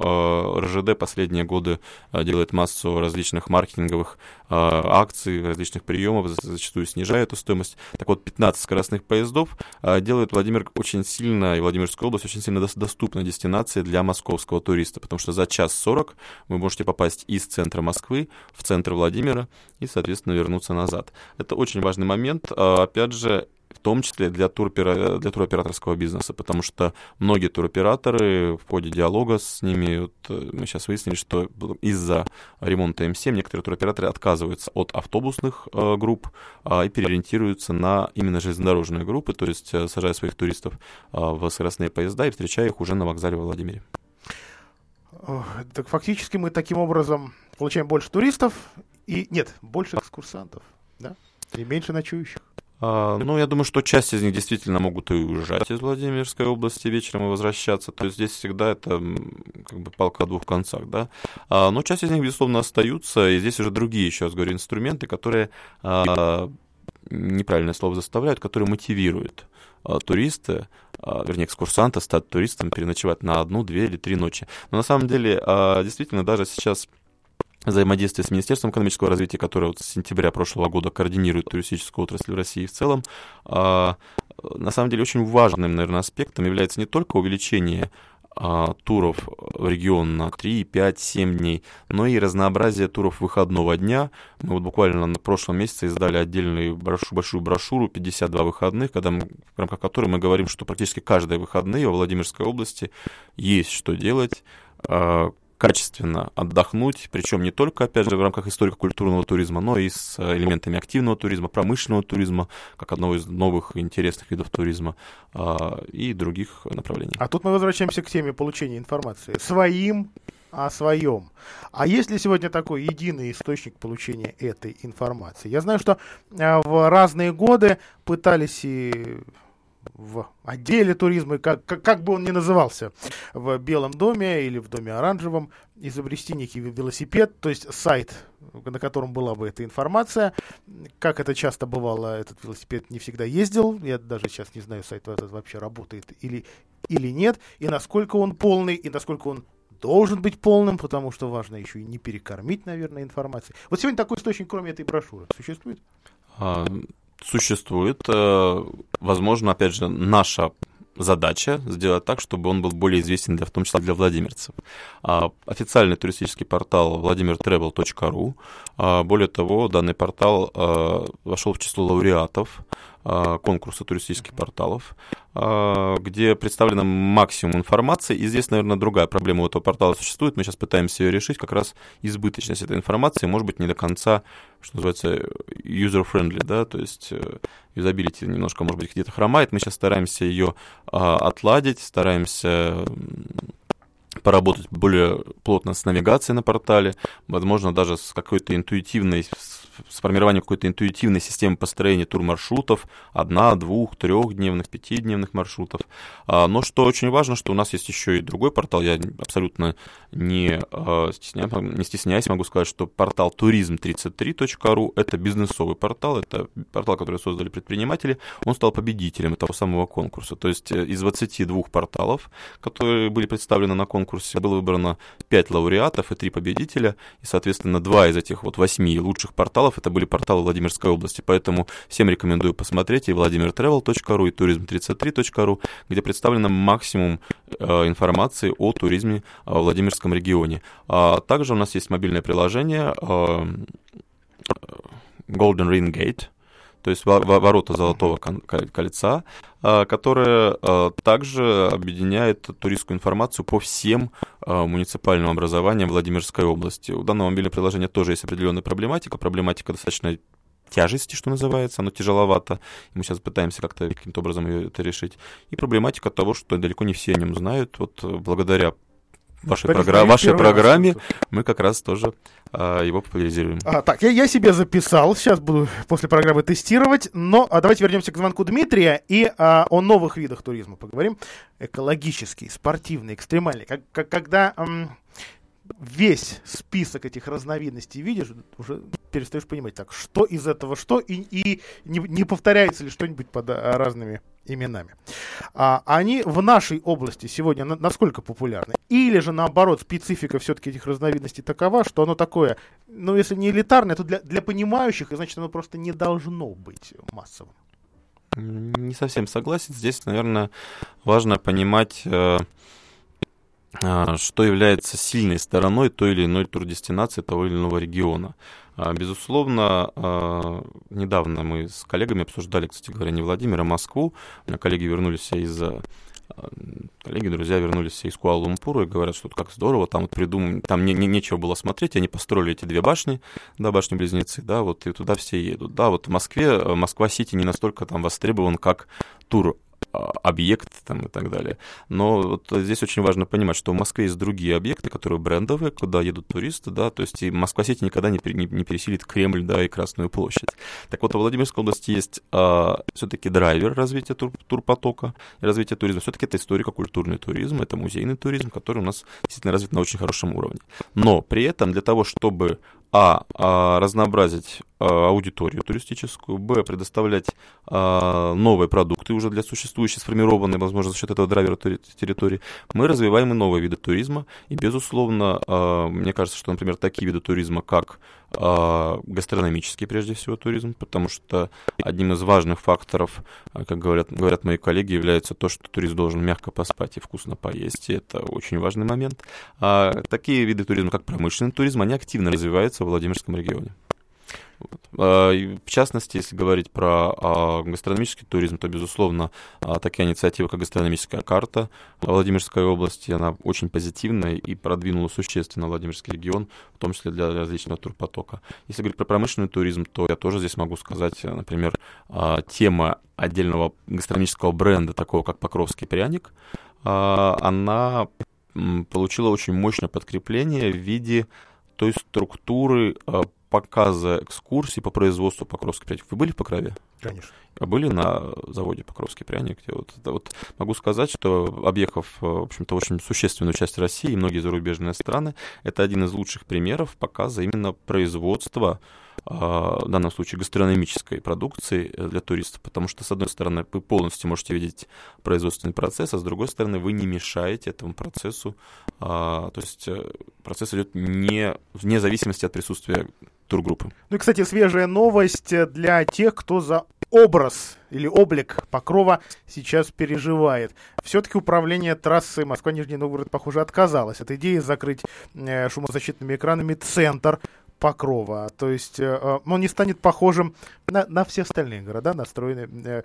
РЖД последние годы делает массу различных маркетинговых акций, различных приемов, зачастую снижая эту стоимость. Так вот, 15 скоростных поездов а, делает Владимир очень сильно, и Владимирская область очень сильно доступна дестинации для московского туриста, потому что за час 40 вы можете попасть из центра Москвы в центр Владимира и, соответственно, вернуться назад. Это очень важный момент. А, опять же, в том числе для, турпера, для туроператорского бизнеса, потому что многие туроператоры в ходе диалога с ними, вот, э, мы сейчас выяснили, что из-за ремонта М7 некоторые туроператоры отказываются от автобусных э, групп э, и переориентируются на именно железнодорожные группы, то есть э, сажая своих туристов э, в скоростные поезда и встречая их уже на вокзале во Владимире. Так фактически мы таким образом получаем больше туристов и нет, больше экскурсантов, да? И меньше ночующих. А, ну, я думаю, что часть из них действительно могут и уезжать из Владимирской области вечером и возвращаться. То есть здесь всегда это как бы палка о двух концах, да. А, но часть из них, безусловно, остаются, и здесь уже другие, еще раз говорю, инструменты, которые а, неправильное слово заставляют, которые мотивируют туриста, вернее, экскурсанта стать туристом, переночевать на одну, две или три ночи. Но на самом деле, действительно, даже сейчас взаимодействие с Министерством экономического развития, которое вот с сентября прошлого года координирует туристическую отрасль в России в целом, а, на самом деле очень важным, наверное, аспектом является не только увеличение а, туров в регион на 3, 5, 7 дней, но и разнообразие туров выходного дня. Мы вот буквально на прошлом месяце издали отдельную брошу, большую брошюру «52 выходных», когда мы, в рамках которой мы говорим, что практически каждые выходные во Владимирской области есть что делать, а, качественно отдохнуть, причем не только, опять же, в рамках историко-культурного туризма, но и с элементами активного туризма, промышленного туризма, как одного из новых интересных видов туризма а, и других направлений. А тут мы возвращаемся к теме получения информации. Своим о своем. А есть ли сегодня такой единый источник получения этой информации? Я знаю, что а, в разные годы пытались и в отделе туризма, как, как, как бы он ни назывался, в Белом доме или в доме оранжевом, изобрести некий велосипед, то есть сайт, на котором была бы эта информация. Как это часто бывало, этот велосипед не всегда ездил. Я даже сейчас не знаю, сайт этот вообще работает или, или нет, и насколько он полный, и насколько он должен быть полным, потому что важно еще и не перекормить, наверное, информацией. Вот сегодня такой источник, кроме этой брошюры, существует? А, существует. Э, возможно, опять же, наша задача сделать так, чтобы он был более известен, для, в том числе для владимирцев. А, официальный туристический портал vladimirtravel.ru. А, более того, данный портал а, вошел в число лауреатов конкурса туристических порталов, а, где представлено максимум информации. И здесь, наверное, другая проблема у этого портала существует. Мы сейчас пытаемся ее решить. Как раз избыточность этой информации может быть не до конца, что называется, user-friendly, да, то есть э, юзабилити немножко, может быть, где-то хромает. Мы сейчас стараемся ее а, отладить, стараемся поработать более плотно с навигацией на портале, возможно, даже с какой-то интуитивной с формированием какой-то интуитивной системы построения тур-маршрутов, одна, двух, трехдневных, пятидневных маршрутов. А, но что очень важно, что у нас есть еще и другой портал, я абсолютно не, а, стесняюсь, не стесняюсь, могу сказать, что портал туризм33.ру это бизнесовый портал, это портал, который создали предприниматели, он стал победителем этого самого конкурса. То есть э, из 22 порталов, которые были представлены на конкурсе, было выбрано 5 лауреатов и 3 победителя, и, соответственно, два из этих вот 8 лучших порталов это были порталы Владимирской области. Поэтому всем рекомендую посмотреть и vladimirtravel.ru, и turism33.ru, где представлено максимум э, информации о туризме э, в Владимирском регионе. А также у нас есть мобильное приложение Golden Ring Gate, то есть ворота Золотого кольца, которое также объединяет туристскую информацию по всем а, муниципальным образованиям Владимирской области. У данного мобильного приложения тоже есть определенная проблематика. Проблематика достаточно тяжести, что называется, оно тяжеловато, и мы сейчас пытаемся как-то каким-то образом это решить. И проблематика того, что далеко не все о нем знают. Вот благодаря вашей, програ... вашей программе раз. мы как раз тоже а, его популяризируем. А, так, я, я себе записал, сейчас буду после программы тестировать, но а, давайте вернемся к звонку Дмитрия и а, о новых видах туризма поговорим. Экологический, спортивный, экстремальный. Как, как, когда... М- весь список этих разновидностей видишь, уже перестаешь понимать, так, что из этого что, и, и не, не повторяется ли что-нибудь под а, разными именами. А, они в нашей области сегодня на, насколько популярны? Или же, наоборот, специфика все-таки этих разновидностей такова, что оно такое, ну, если не элитарное, то для, для понимающих, значит, оно просто не должно быть массовым. Не совсем согласен. Здесь, наверное, важно понимать... Э а, что является сильной стороной той или иной турдестинации того или иного региона. А, безусловно, а, недавно мы с коллегами обсуждали, кстати говоря, не Владимир, а Москву. Коллеги вернулись из коллеги, друзья вернулись из Куала-Лумпура и говорят, что как здорово, там вот придумали, там не, не, нечего было смотреть, они построили эти две башни, да, башни-близнецы, да, вот и туда все едут. Да, вот в Москве, Москва-Сити не настолько там востребован, как тур а, объект там, и так далее. Но вот здесь очень важно понимать, что в Москве есть другие объекты, которые брендовые, куда едут туристы, да, то есть и Москва-Сити никогда не, не, не пересилит Кремль, да, и Красную площадь. Так вот, в Владимирской области есть а, все-таки драйвер развития тур, турпотока и развития туризма. Все-таки это историко-культурный туризм, это музейный туризм, который у нас действительно развит на очень хорошем уровне. Но при этом для того, чтобы а, а разнообразить а, аудиторию туристическую, б, предоставлять а, новые продукты уже для существующей, сформированной, возможно, за счет этого драйвера территории, мы развиваем и новые виды туризма, и, безусловно, а, мне кажется, что, например, такие виды туризма, как гастрономический, прежде всего, туризм, потому что одним из важных факторов, а, как говорят, говорят мои коллеги, является то, что турист должен мягко поспать и вкусно поесть, и это очень важный момент. А такие виды туризма, как промышленный туризм, они активно развиваются в Владимирском регионе. А, в частности, если говорить про а, гастрономический туризм, то, безусловно, а, такая инициатива, как гастрономическая карта Владимирской области, она очень позитивная и продвинула существенно Владимирский регион, в том числе для различного турпотока. Если говорить про промышленный туризм, то я тоже здесь могу сказать, например, тема отдельного гастрономического бренда, такого как Покровский пряник, она получила очень мощное подкрепление в виде той структуры показа экскурсий по производству покровских пряников. Вы были в Покрове? Конечно. А были на заводе Покровский пряник? Где вот, вот могу сказать, что объехав, в общем-то, очень существенную часть России и многие зарубежные страны, это один из лучших примеров показа именно производства а, в данном случае гастрономической продукции э, для туристов, потому что, с одной стороны, вы полностью можете видеть производственный процесс, а с другой стороны, вы не мешаете этому процессу, то есть э, процесс идет не, вне зависимости от присутствия тургруппы. Ну и, кстати, свежая новость для тех, кто за образ или облик Покрова сейчас переживает. Все-таки управление трассы Москва-Нижний Новгород, похоже, отказалось от идеи закрыть э, шумозащитными экранами центр Покрова. То есть э, э, он не станет похожим на, на все остальные города, настроенные, э,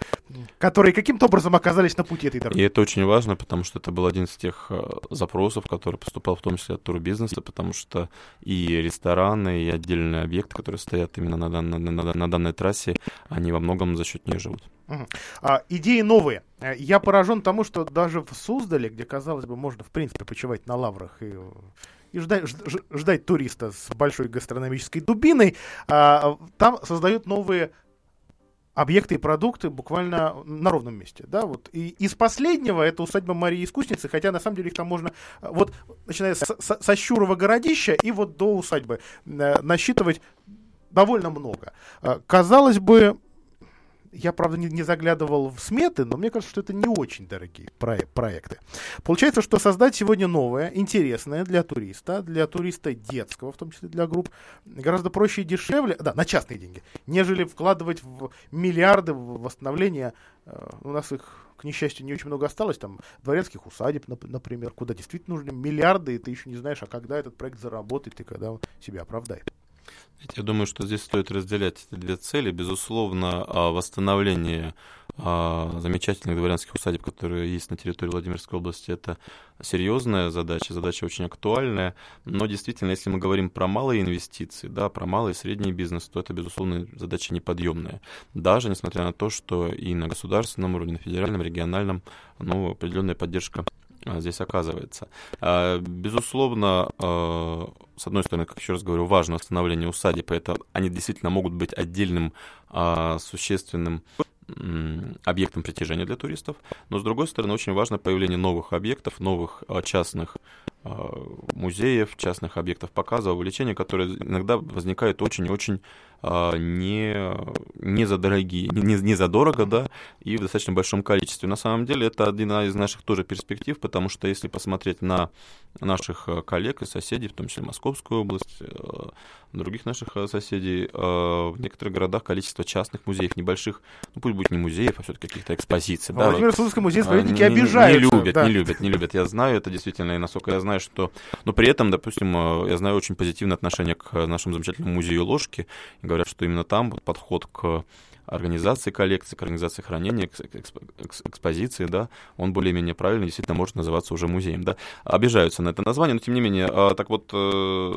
которые каким-то образом оказались на пути этой дороги. И это очень важно, потому что это был один из тех запросов, который поступал в том числе от турбизнеса, потому что и рестораны, и отдельные объекты, которые стоят именно на, дан, на, на, на данной трассе, они во многом за счет нее живут. Угу. А, идеи новые. Я поражен тому, что даже в Суздале, где, казалось бы, можно, в принципе, почивать на лаврах и и ждать, ждать туриста с большой гастрономической дубиной, а, там создают новые объекты и продукты буквально на ровном месте. Да, вот. И из последнего это усадьба Марии Искусницы, хотя на самом деле их там можно, вот начиная с, с, со Щурова городища и вот до усадьбы э, насчитывать довольно много. Э, казалось бы, я, правда, не, не заглядывал в сметы, но мне кажется, что это не очень дорогие про- проекты. Получается, что создать сегодня новое, интересное для туриста, для туриста детского, в том числе для групп, гораздо проще и дешевле, да, на частные деньги, нежели вкладывать в миллиарды в восстановление. Э, у нас их, к несчастью, не очень много осталось, там, дворянских усадеб, например, куда действительно нужны миллиарды, и ты еще не знаешь, а когда этот проект заработает и когда он себя оправдает. Я думаю, что здесь стоит разделять эти две цели. Безусловно, а, восстановление а, замечательных дворянских усадеб, которые есть на территории Владимирской области, это серьезная задача, задача очень актуальная. Но действительно, если мы говорим про малые инвестиции, да, про малый и средний бизнес, то это, безусловно, задача неподъемная. Даже несмотря на то, что и на государственном уровне, на федеральном, региональном, ну, определенная поддержка здесь оказывается. А, безусловно, а, с одной стороны, как еще раз говорю, важно восстановление усадеб, это они действительно могут быть отдельным существенным объектом притяжения для туристов, но с другой стороны очень важно появление новых объектов, новых частных музеев, частных объектов показа, увлечения, которые иногда возникают очень и очень а, не, не за дорогие, не, не за дорого, да, и в достаточно большом количестве. На самом деле это одна из наших тоже перспектив, потому что если посмотреть на наших э, коллег и соседей, в том числе Московскую область, э, других наших э, соседей, в некоторых городах количество частных музеев, небольших, ну пусть будет не музеев, а все-таки каких-то экспозиций. Да, Владимир Слуцкий музей советники обижаются. Не любят, да. не любят, не любят. Я знаю это действительно, и насколько я знаю, что... Но при этом, допустим, я знаю очень позитивное отношение к нашему замечательному музею ложки, говорят, что именно там вот подход к организации коллекции, к организации хранения, к экспозиции, да, он более-менее правильный, действительно может называться уже музеем, да. Обижаются на это название, но тем не менее, а, так вот, э,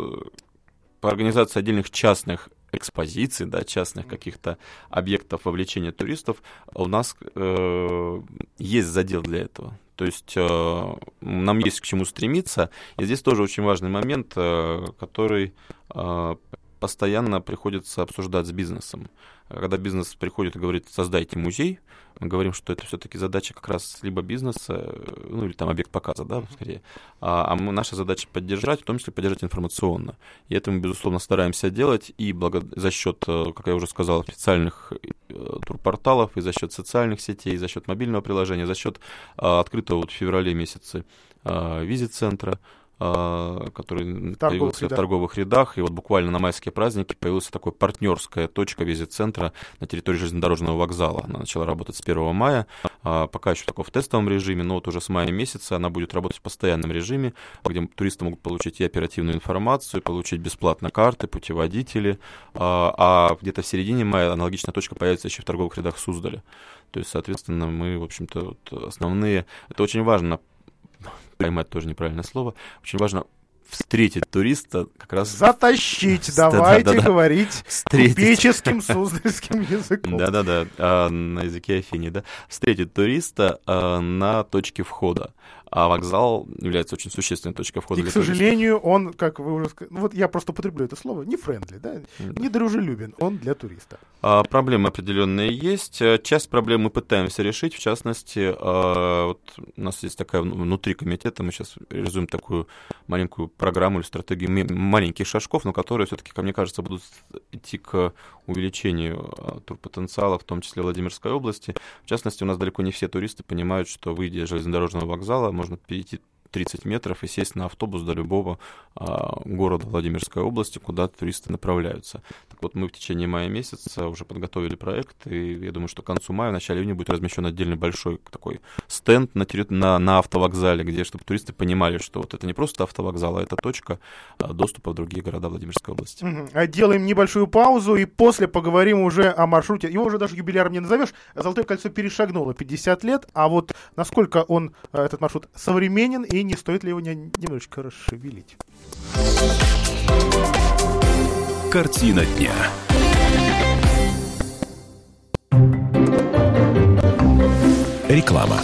по организации отдельных частных экспозиций, да, частных каких-то объектов вовлечения туристов, у нас э, есть задел для этого. То есть э, нам есть к чему стремиться. И здесь тоже очень важный момент, э, который э, постоянно приходится обсуждать с бизнесом. Когда бизнес приходит и говорит, создайте музей, мы говорим, что это все-таки задача как раз либо бизнеса, ну или там объект показа, да, скорее. А, а мы, наша задача поддержать, в том числе поддержать информационно. И это мы, безусловно, стараемся делать и благо, за счет, э, как я уже сказал, официальных э, турпорталов, и за счет социальных сетей, и за счет мобильного приложения, за счет а, открытого вот в феврале месяце а, визит-центра, который в появился в торговых рядах. И вот буквально на майские праздники появилась такая партнерская точка визит-центра на территории железнодорожного вокзала. Она начала работать с 1 мая, а, пока еще такой в тестовом режиме, но вот уже с мая месяца она будет работать в постоянном режиме, где туристы могут получить и оперативную информацию, получить бесплатно карты, путеводители, а, а где-то в середине мая аналогичная точка появится еще в торговых рядах Суздаля. То есть, соответственно, мы, в общем-то, вот основные... Это очень важно поймать тоже неправильное слово. Очень важно встретить туриста как раз... Затащить, давайте да, да, говорить встретить. купеческим суздальским языком. Да-да-да, а, на языке Афини, да. Встретить туриста а, на точке входа а вокзал является очень существенной точкой входа. И, к сожалению, туриста. он, как вы уже сказали, ну вот я просто употреблю это слово, не френдли, да, да. не дружелюбен, он для туриста. А, проблемы определенные есть. Часть проблем мы пытаемся решить, в частности, а, вот у нас есть такая внутри комитета, мы сейчас реализуем такую маленькую программу или стратегию маленьких шажков, но которые все-таки, как мне кажется, будут идти к увеличению а, турпотенциала, в том числе Владимирской области. В частности, у нас далеко не все туристы понимают, что выйдя из железнодорожного вокзала, можно перейти 30 метров и сесть на автобус до любого а, города Владимирской области, куда туристы направляются. Так вот, мы в течение мая месяца уже подготовили проект, и я думаю, что к концу мая, в начале июня будет размещен отдельный большой такой стенд на, на, на автовокзале, где, чтобы туристы понимали, что вот это не просто автовокзал, а это точка а, доступа в другие города Владимирской области. Угу. Делаем небольшую паузу, и после поговорим уже о маршруте. Его уже даже юбиляром не назовешь. Золотое кольцо перешагнуло 50 лет, а вот насколько он, э, этот маршрут, современен и не стоит ли его немножечко расшевелить. Картина дня. Реклама.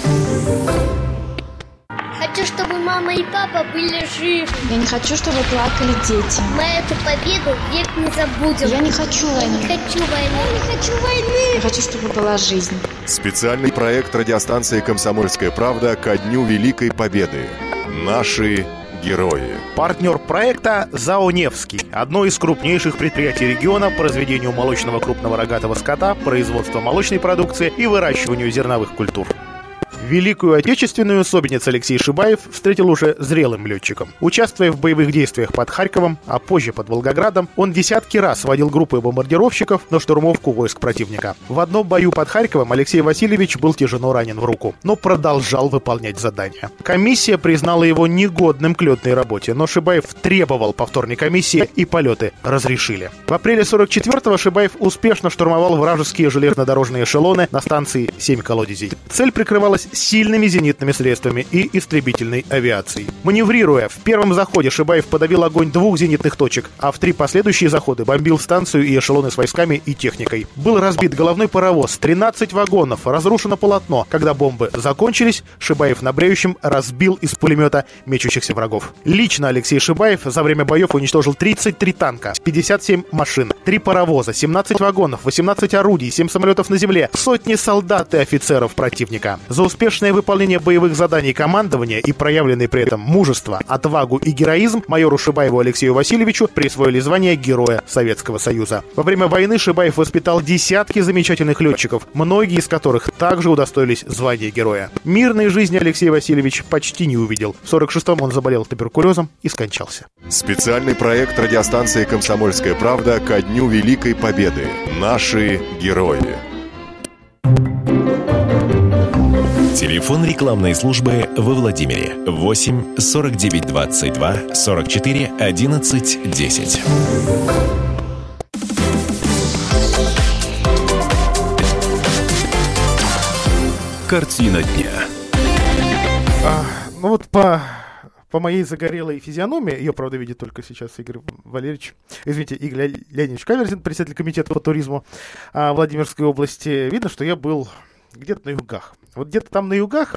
Хочу, чтобы мама и папа были живы. Я не хочу, чтобы плакали дети. Мы эту победу век не забудем. Я не хочу войны. Я не хочу войны. Я не хочу войны. Я хочу, чтобы была жизнь. Специальный проект радиостанции «Комсомольская правда» ко Дню Великой Победы. Наши герои. Партнер проекта ЗАО «Невский» – одно из крупнейших предприятий региона по разведению молочного крупного рогатого скота, производству молочной продукции и выращиванию зерновых культур. Великую Отечественную особенец Алексей Шибаев встретил уже зрелым летчиком. Участвуя в боевых действиях под Харьковом, а позже под Волгоградом, он десятки раз водил группы бомбардировщиков на штурмовку войск противника. В одном бою под Харьковом Алексей Васильевич был тяжело ранен в руку, но продолжал выполнять задания. Комиссия признала его негодным к летной работе, но Шибаев требовал повторной комиссии и полеты разрешили. В апреле 44-го Шибаев успешно штурмовал вражеские железнодорожные эшелоны на станции 7 колодезей. Цель прикрывалась сильными зенитными средствами и истребительной авиацией. Маневрируя, в первом заходе Шибаев подавил огонь двух зенитных точек, а в три последующие заходы бомбил станцию и эшелоны с войсками и техникой. Был разбит головной паровоз, 13 вагонов, разрушено полотно. Когда бомбы закончились, Шибаев на бреющем разбил из пулемета мечущихся врагов. Лично Алексей Шибаев за время боев уничтожил 33 танка, 57 машин, 3 паровоза, 17 вагонов, 18 орудий, 7 самолетов на земле, сотни солдат и офицеров противника. За успешное выполнение боевых заданий командования и проявленный при этом мужество, отвагу и героизм майору Шибаеву Алексею Васильевичу присвоили звание Героя Советского Союза. Во время войны Шибаев воспитал десятки замечательных летчиков, многие из которых также удостоились звания Героя. Мирной жизни Алексей Васильевич почти не увидел. В 46-м он заболел туберкулезом и скончался. Специальный проект радиостанции «Комсомольская правда» ко Дню Великой Победы. Наши герои. Телефон рекламной службы во Владимире 8 49 22 44 11 10. Картина дня. А, ну вот по по моей загорелой физиономии, ее, правда, видит только сейчас Игорь Валерьевич, извините, Игорь Леонидович Каверзин, председатель комитета по туризму а, Владимирской области, видно, что я был где-то на югах. Вот где-то там на югах,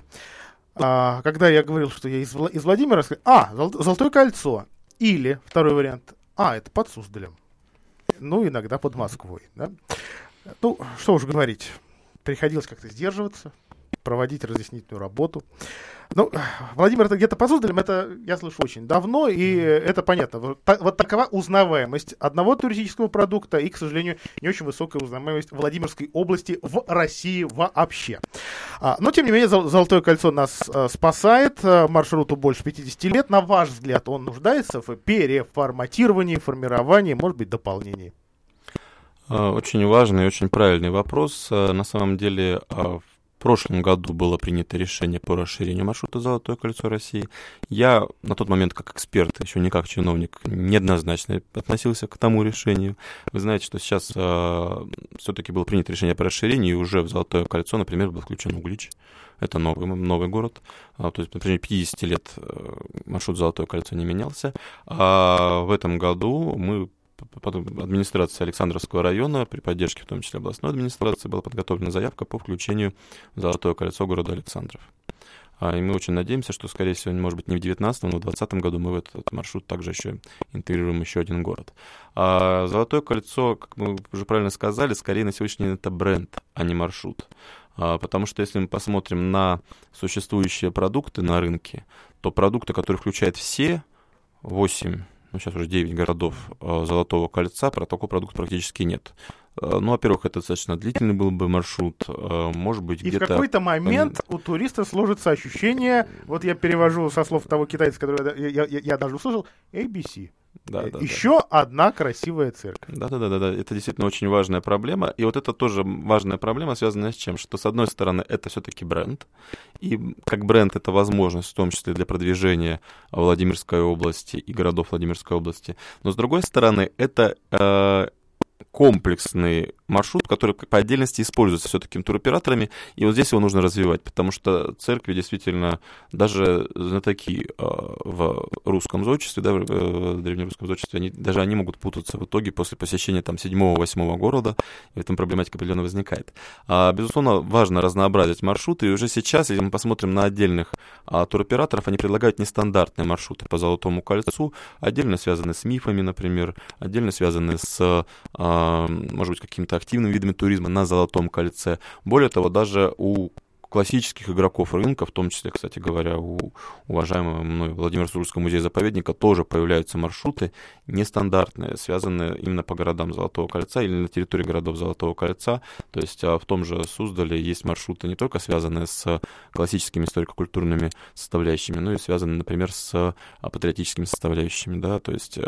а, когда я говорил, что я из, из Владимира, сказали, а, Золотое кольцо. Или, второй вариант, а, это под Суздалем. Ну, иногда под Москвой. Да? Ну, что уж говорить. Приходилось как-то сдерживаться, проводить разъяснительную работу. Ну, Владимир, это где-то под Суздалем, это я слышу очень давно, и это понятно. Вот, вот такова узнаваемость одного туристического продукта и, к сожалению, не очень высокая узнаваемость Владимирской области в России вообще. А, но, тем не менее, Золотое кольцо нас а, спасает. А, маршруту больше 50 лет. На ваш взгляд, он нуждается в переформатировании, формировании, может быть, дополнении? Очень важный и очень правильный вопрос. На самом деле, в прошлом году было принято решение по расширению маршрута «Золотое кольцо России». Я на тот момент как эксперт, еще не как чиновник, неоднозначно относился к тому решению. Вы знаете, что сейчас э, все-таки было принято решение по расширению, и уже в «Золотое кольцо», например, был включен Углич. Это новый, новый город. А, то есть, например, 50 лет э, маршрут «Золотое кольцо» не менялся. А в этом году мы администрации Александровского района при поддержке, в том числе областной администрации, была подготовлена заявка по включению Золотое кольцо города Александров. А, и мы очень надеемся, что, скорее всего, может быть, не в 2019, но в 2020 году мы в этот маршрут также еще интегрируем еще один город. А Золотое кольцо, как мы уже правильно сказали, скорее на сегодняшний день это бренд, а не маршрут. А, потому что если мы посмотрим на существующие продукты на рынке, то продукты, которые включают все 8 ну, сейчас уже 9 городов э, Золотого кольца, про такой продукт практически нет. Э, ну, во-первых, это достаточно длительный был бы маршрут, э, может быть, где-то... И в какой-то момент у туриста сложится ощущение, вот я перевожу со слов того китайца, который я, я, я даже услышал, ABC. Да, да, Еще да. одна красивая церковь. Да, да, да, да, да. Это действительно очень важная проблема. И вот это тоже важная проблема, связанная с чем? Что, с одной стороны, это все-таки бренд. И как бренд это возможность, в том числе для продвижения Владимирской области и городов Владимирской области. Но с другой стороны, это э, комплексный маршрут, который по отдельности используется все-таки туроператорами, и вот здесь его нужно развивать, потому что церкви действительно, даже знатоки э, в русском зодчестве, да, в древнерусском зодчестве, они, даже они могут путаться в итоге после посещения там седьмого-восьмого города, и в этом проблематика определенно возникает. А, безусловно, важно разнообразить маршруты, и уже сейчас, если мы посмотрим на отдельных а, туроператоров, они предлагают нестандартные маршруты по Золотому кольцу, отдельно связанные с мифами, например, отдельно связанные с а, может быть, какими-то активными видами туризма на Золотом кольце. Более того, даже у классических игроков рынка, в том числе, кстати говоря, у уважаемого мной Владимира Сурского музея-заповедника тоже появляются маршруты нестандартные, связанные именно по городам Золотого кольца или на территории городов Золотого кольца. То есть а, в том же Суздале есть маршруты не только связанные с классическими историко-культурными составляющими, но и связанные, например, с а, патриотическими составляющими, да, то есть э,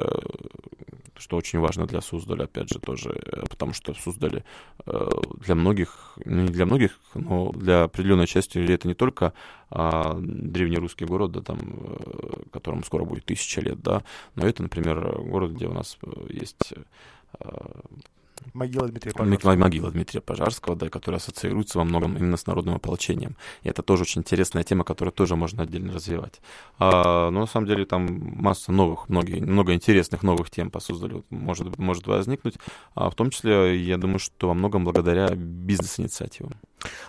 что очень важно для Суздаля, опять же, тоже, э, потому что в Суздале э, для многих, ну, не для многих, но для определенной части это не только а, древнерусский город, да, там, э, которому скоро будет тысяча лет, да, но это, например, город, где у нас есть Могила Дмитрия Пожарского. Могила Дмитрия Пожарского, да, которая ассоциируется во многом именно с народным ополчением. И это тоже очень интересная тема, которую тоже можно отдельно развивать. А, но на самом деле там масса новых, многие, много интересных новых тем по Суздалю может, может возникнуть. А в том числе, я думаю, что во многом благодаря бизнес-инициативам.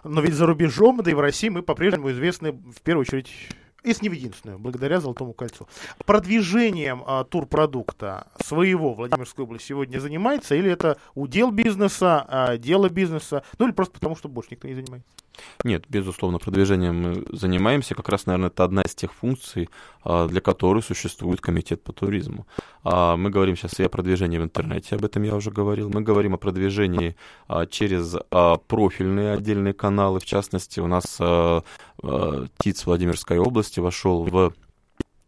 Но ведь за рубежом, да и в России мы по-прежнему известны в первую очередь если не в единственную, благодаря Золотому кольцу. Продвижением а, турпродукта своего Владимирской области сегодня занимается, или это удел бизнеса, а, дело бизнеса, ну или просто потому, что больше никто не занимается? Нет, безусловно, продвижением мы занимаемся. Как раз, наверное, это одна из тех функций, а, для которой существует комитет по туризму. А, мы говорим сейчас и о продвижении в интернете, об этом я уже говорил. Мы говорим о продвижении а, через профильные отдельные каналы. В частности, у нас ТИЦ Владимирской области вошел в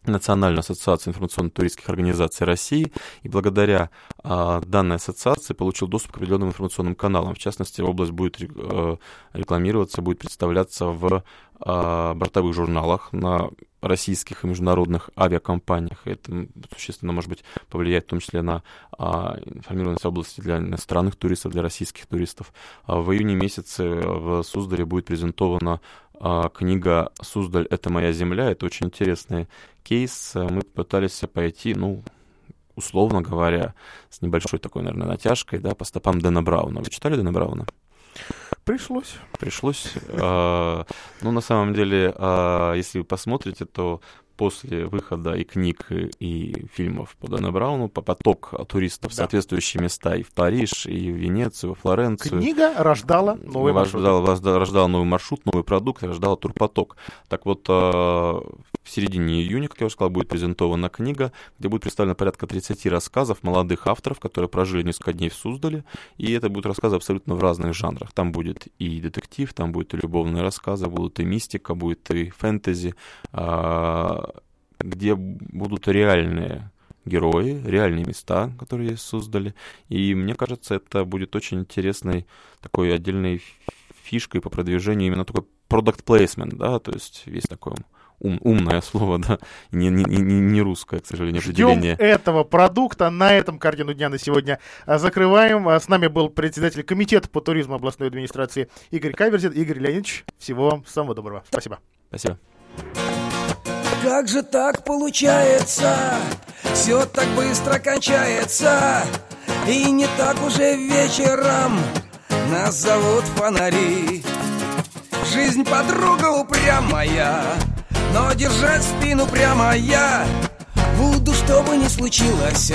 Национальную ассоциацию информационно-туристских организаций России, и благодаря а, данной ассоциации получил доступ к определенным информационным каналам. В частности, область будет а, рекламироваться, будет представляться в а, бортовых журналах на российских и международных авиакомпаниях. Это существенно, может быть, повлияет в том числе на а, информированность области для иностранных туристов, для российских туристов. А в июне месяце в Суздале будет презентована книга «Суздаль — это моя земля». Это очень интересный кейс. Мы пытались пойти, ну, условно говоря, с небольшой такой, наверное, натяжкой, да, по стопам Дэна Брауна. Вы читали Дэна Брауна? Пришлось. Пришлось. А, ну, на самом деле, а, если вы посмотрите, то после выхода и книг, и фильмов по Дэна Брауну по поток туристов в да. соответствующие места и в Париж, и в Венецию, и в Флоренцию. Книга рождала новый маршрут. Рождала, рождала новый маршрут, новый продукт, рождала турпоток. Так вот, а, в середине июня, как я уже сказал, будет презентована книга, где будет представлено порядка 30 рассказов молодых авторов, которые прожили несколько дней в Суздале, и это будут рассказы абсолютно в разных жанрах. Там будет и детектив, там будет и любовные рассказы, будут и мистика, будет и фэнтези, а, где будут реальные герои, реальные места, которые создали. И мне кажется, это будет очень интересной такой отдельной фишкой по продвижению именно такой product placement, да, то есть есть такое ум, умное слово, да, не, не, не, не русское, к сожалению, определение. Ждем этого продукта. На этом картину дня на сегодня а, закрываем. А, с нами был председатель комитета по туризму областной администрации Игорь Каверзин. Игорь Леонидович, всего вам самого доброго. Спасибо. Спасибо. Как же так получается? Все так быстро кончается. И не так уже вечером. Нас зовут фонари. Жизнь подруга упрямая Но держать спину прямо я Буду, что бы ни случилось.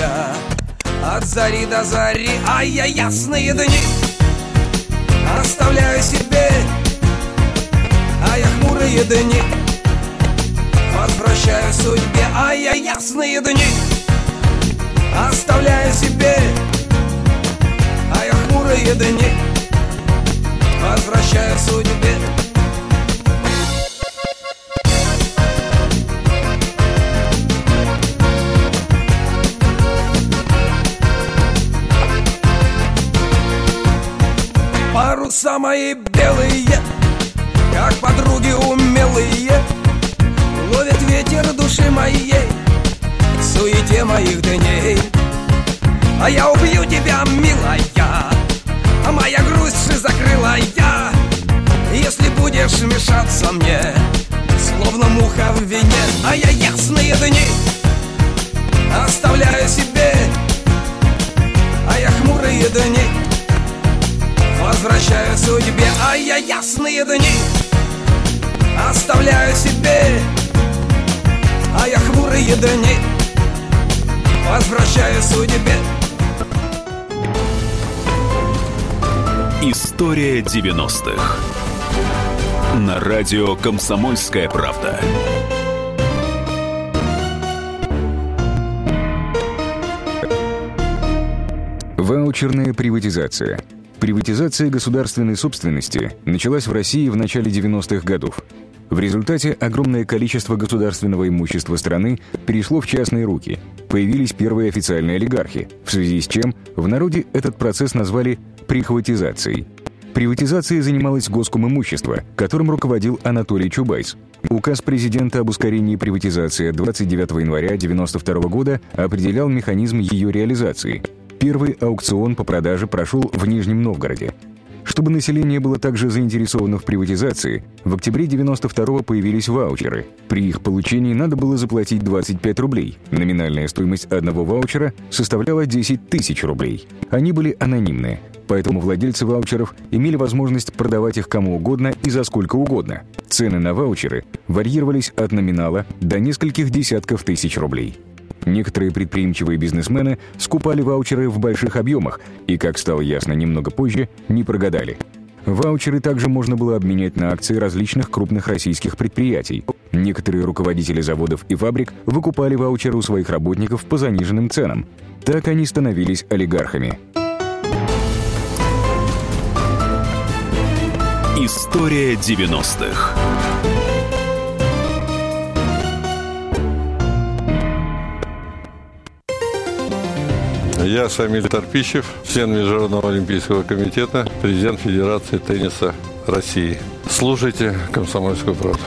От зари до зари А я ясные дни Оставляю себе А я хмурые дни Возвращаю судьбе, а я ясные дни Оставляю себе, а я хмурые дни Возвращаю судьбе. Паруса мои белые, как подруги умелые ветер души моей В суете моих дней. А я убью тебя, милая А моя грусть закрыла я. Если будешь мешаться мне Словно муха в вине А я ясные дни Оставляю себе А я хмурые дни Возвращаю судьбе. А я ясные дни Оставляю себе а я хмурые дни возвращаю судьбе История 90-х. На радио «Комсомольская правда». Ваучерная приватизация. Приватизация государственной собственности началась в России в начале 90-х годов. В результате огромное количество государственного имущества страны перешло в частные руки. Появились первые официальные олигархи, в связи с чем в народе этот процесс назвали прихватизацией. Приватизацией занималось госком имущество, которым руководил Анатолий Чубайс. Указ президента об ускорении приватизации 29 января 1992 года определял механизм ее реализации. Первый аукцион по продаже прошел в Нижнем Новгороде. Чтобы население было также заинтересовано в приватизации, в октябре 92-го появились ваучеры. При их получении надо было заплатить 25 рублей. Номинальная стоимость одного ваучера составляла 10 тысяч рублей. Они были анонимные, поэтому владельцы ваучеров имели возможность продавать их кому угодно и за сколько угодно. Цены на ваучеры варьировались от номинала до нескольких десятков тысяч рублей. Некоторые предприимчивые бизнесмены скупали ваучеры в больших объемах и, как стало ясно немного позже, не прогадали. Ваучеры также можно было обменять на акции различных крупных российских предприятий. Некоторые руководители заводов и фабрик выкупали ваучеры у своих работников по заниженным ценам. Так они становились олигархами. История 90-х. Я Шамиль Тарпищев, член Международного олимпийского комитета, президент Федерации тенниса России. Слушайте «Комсомольскую правду».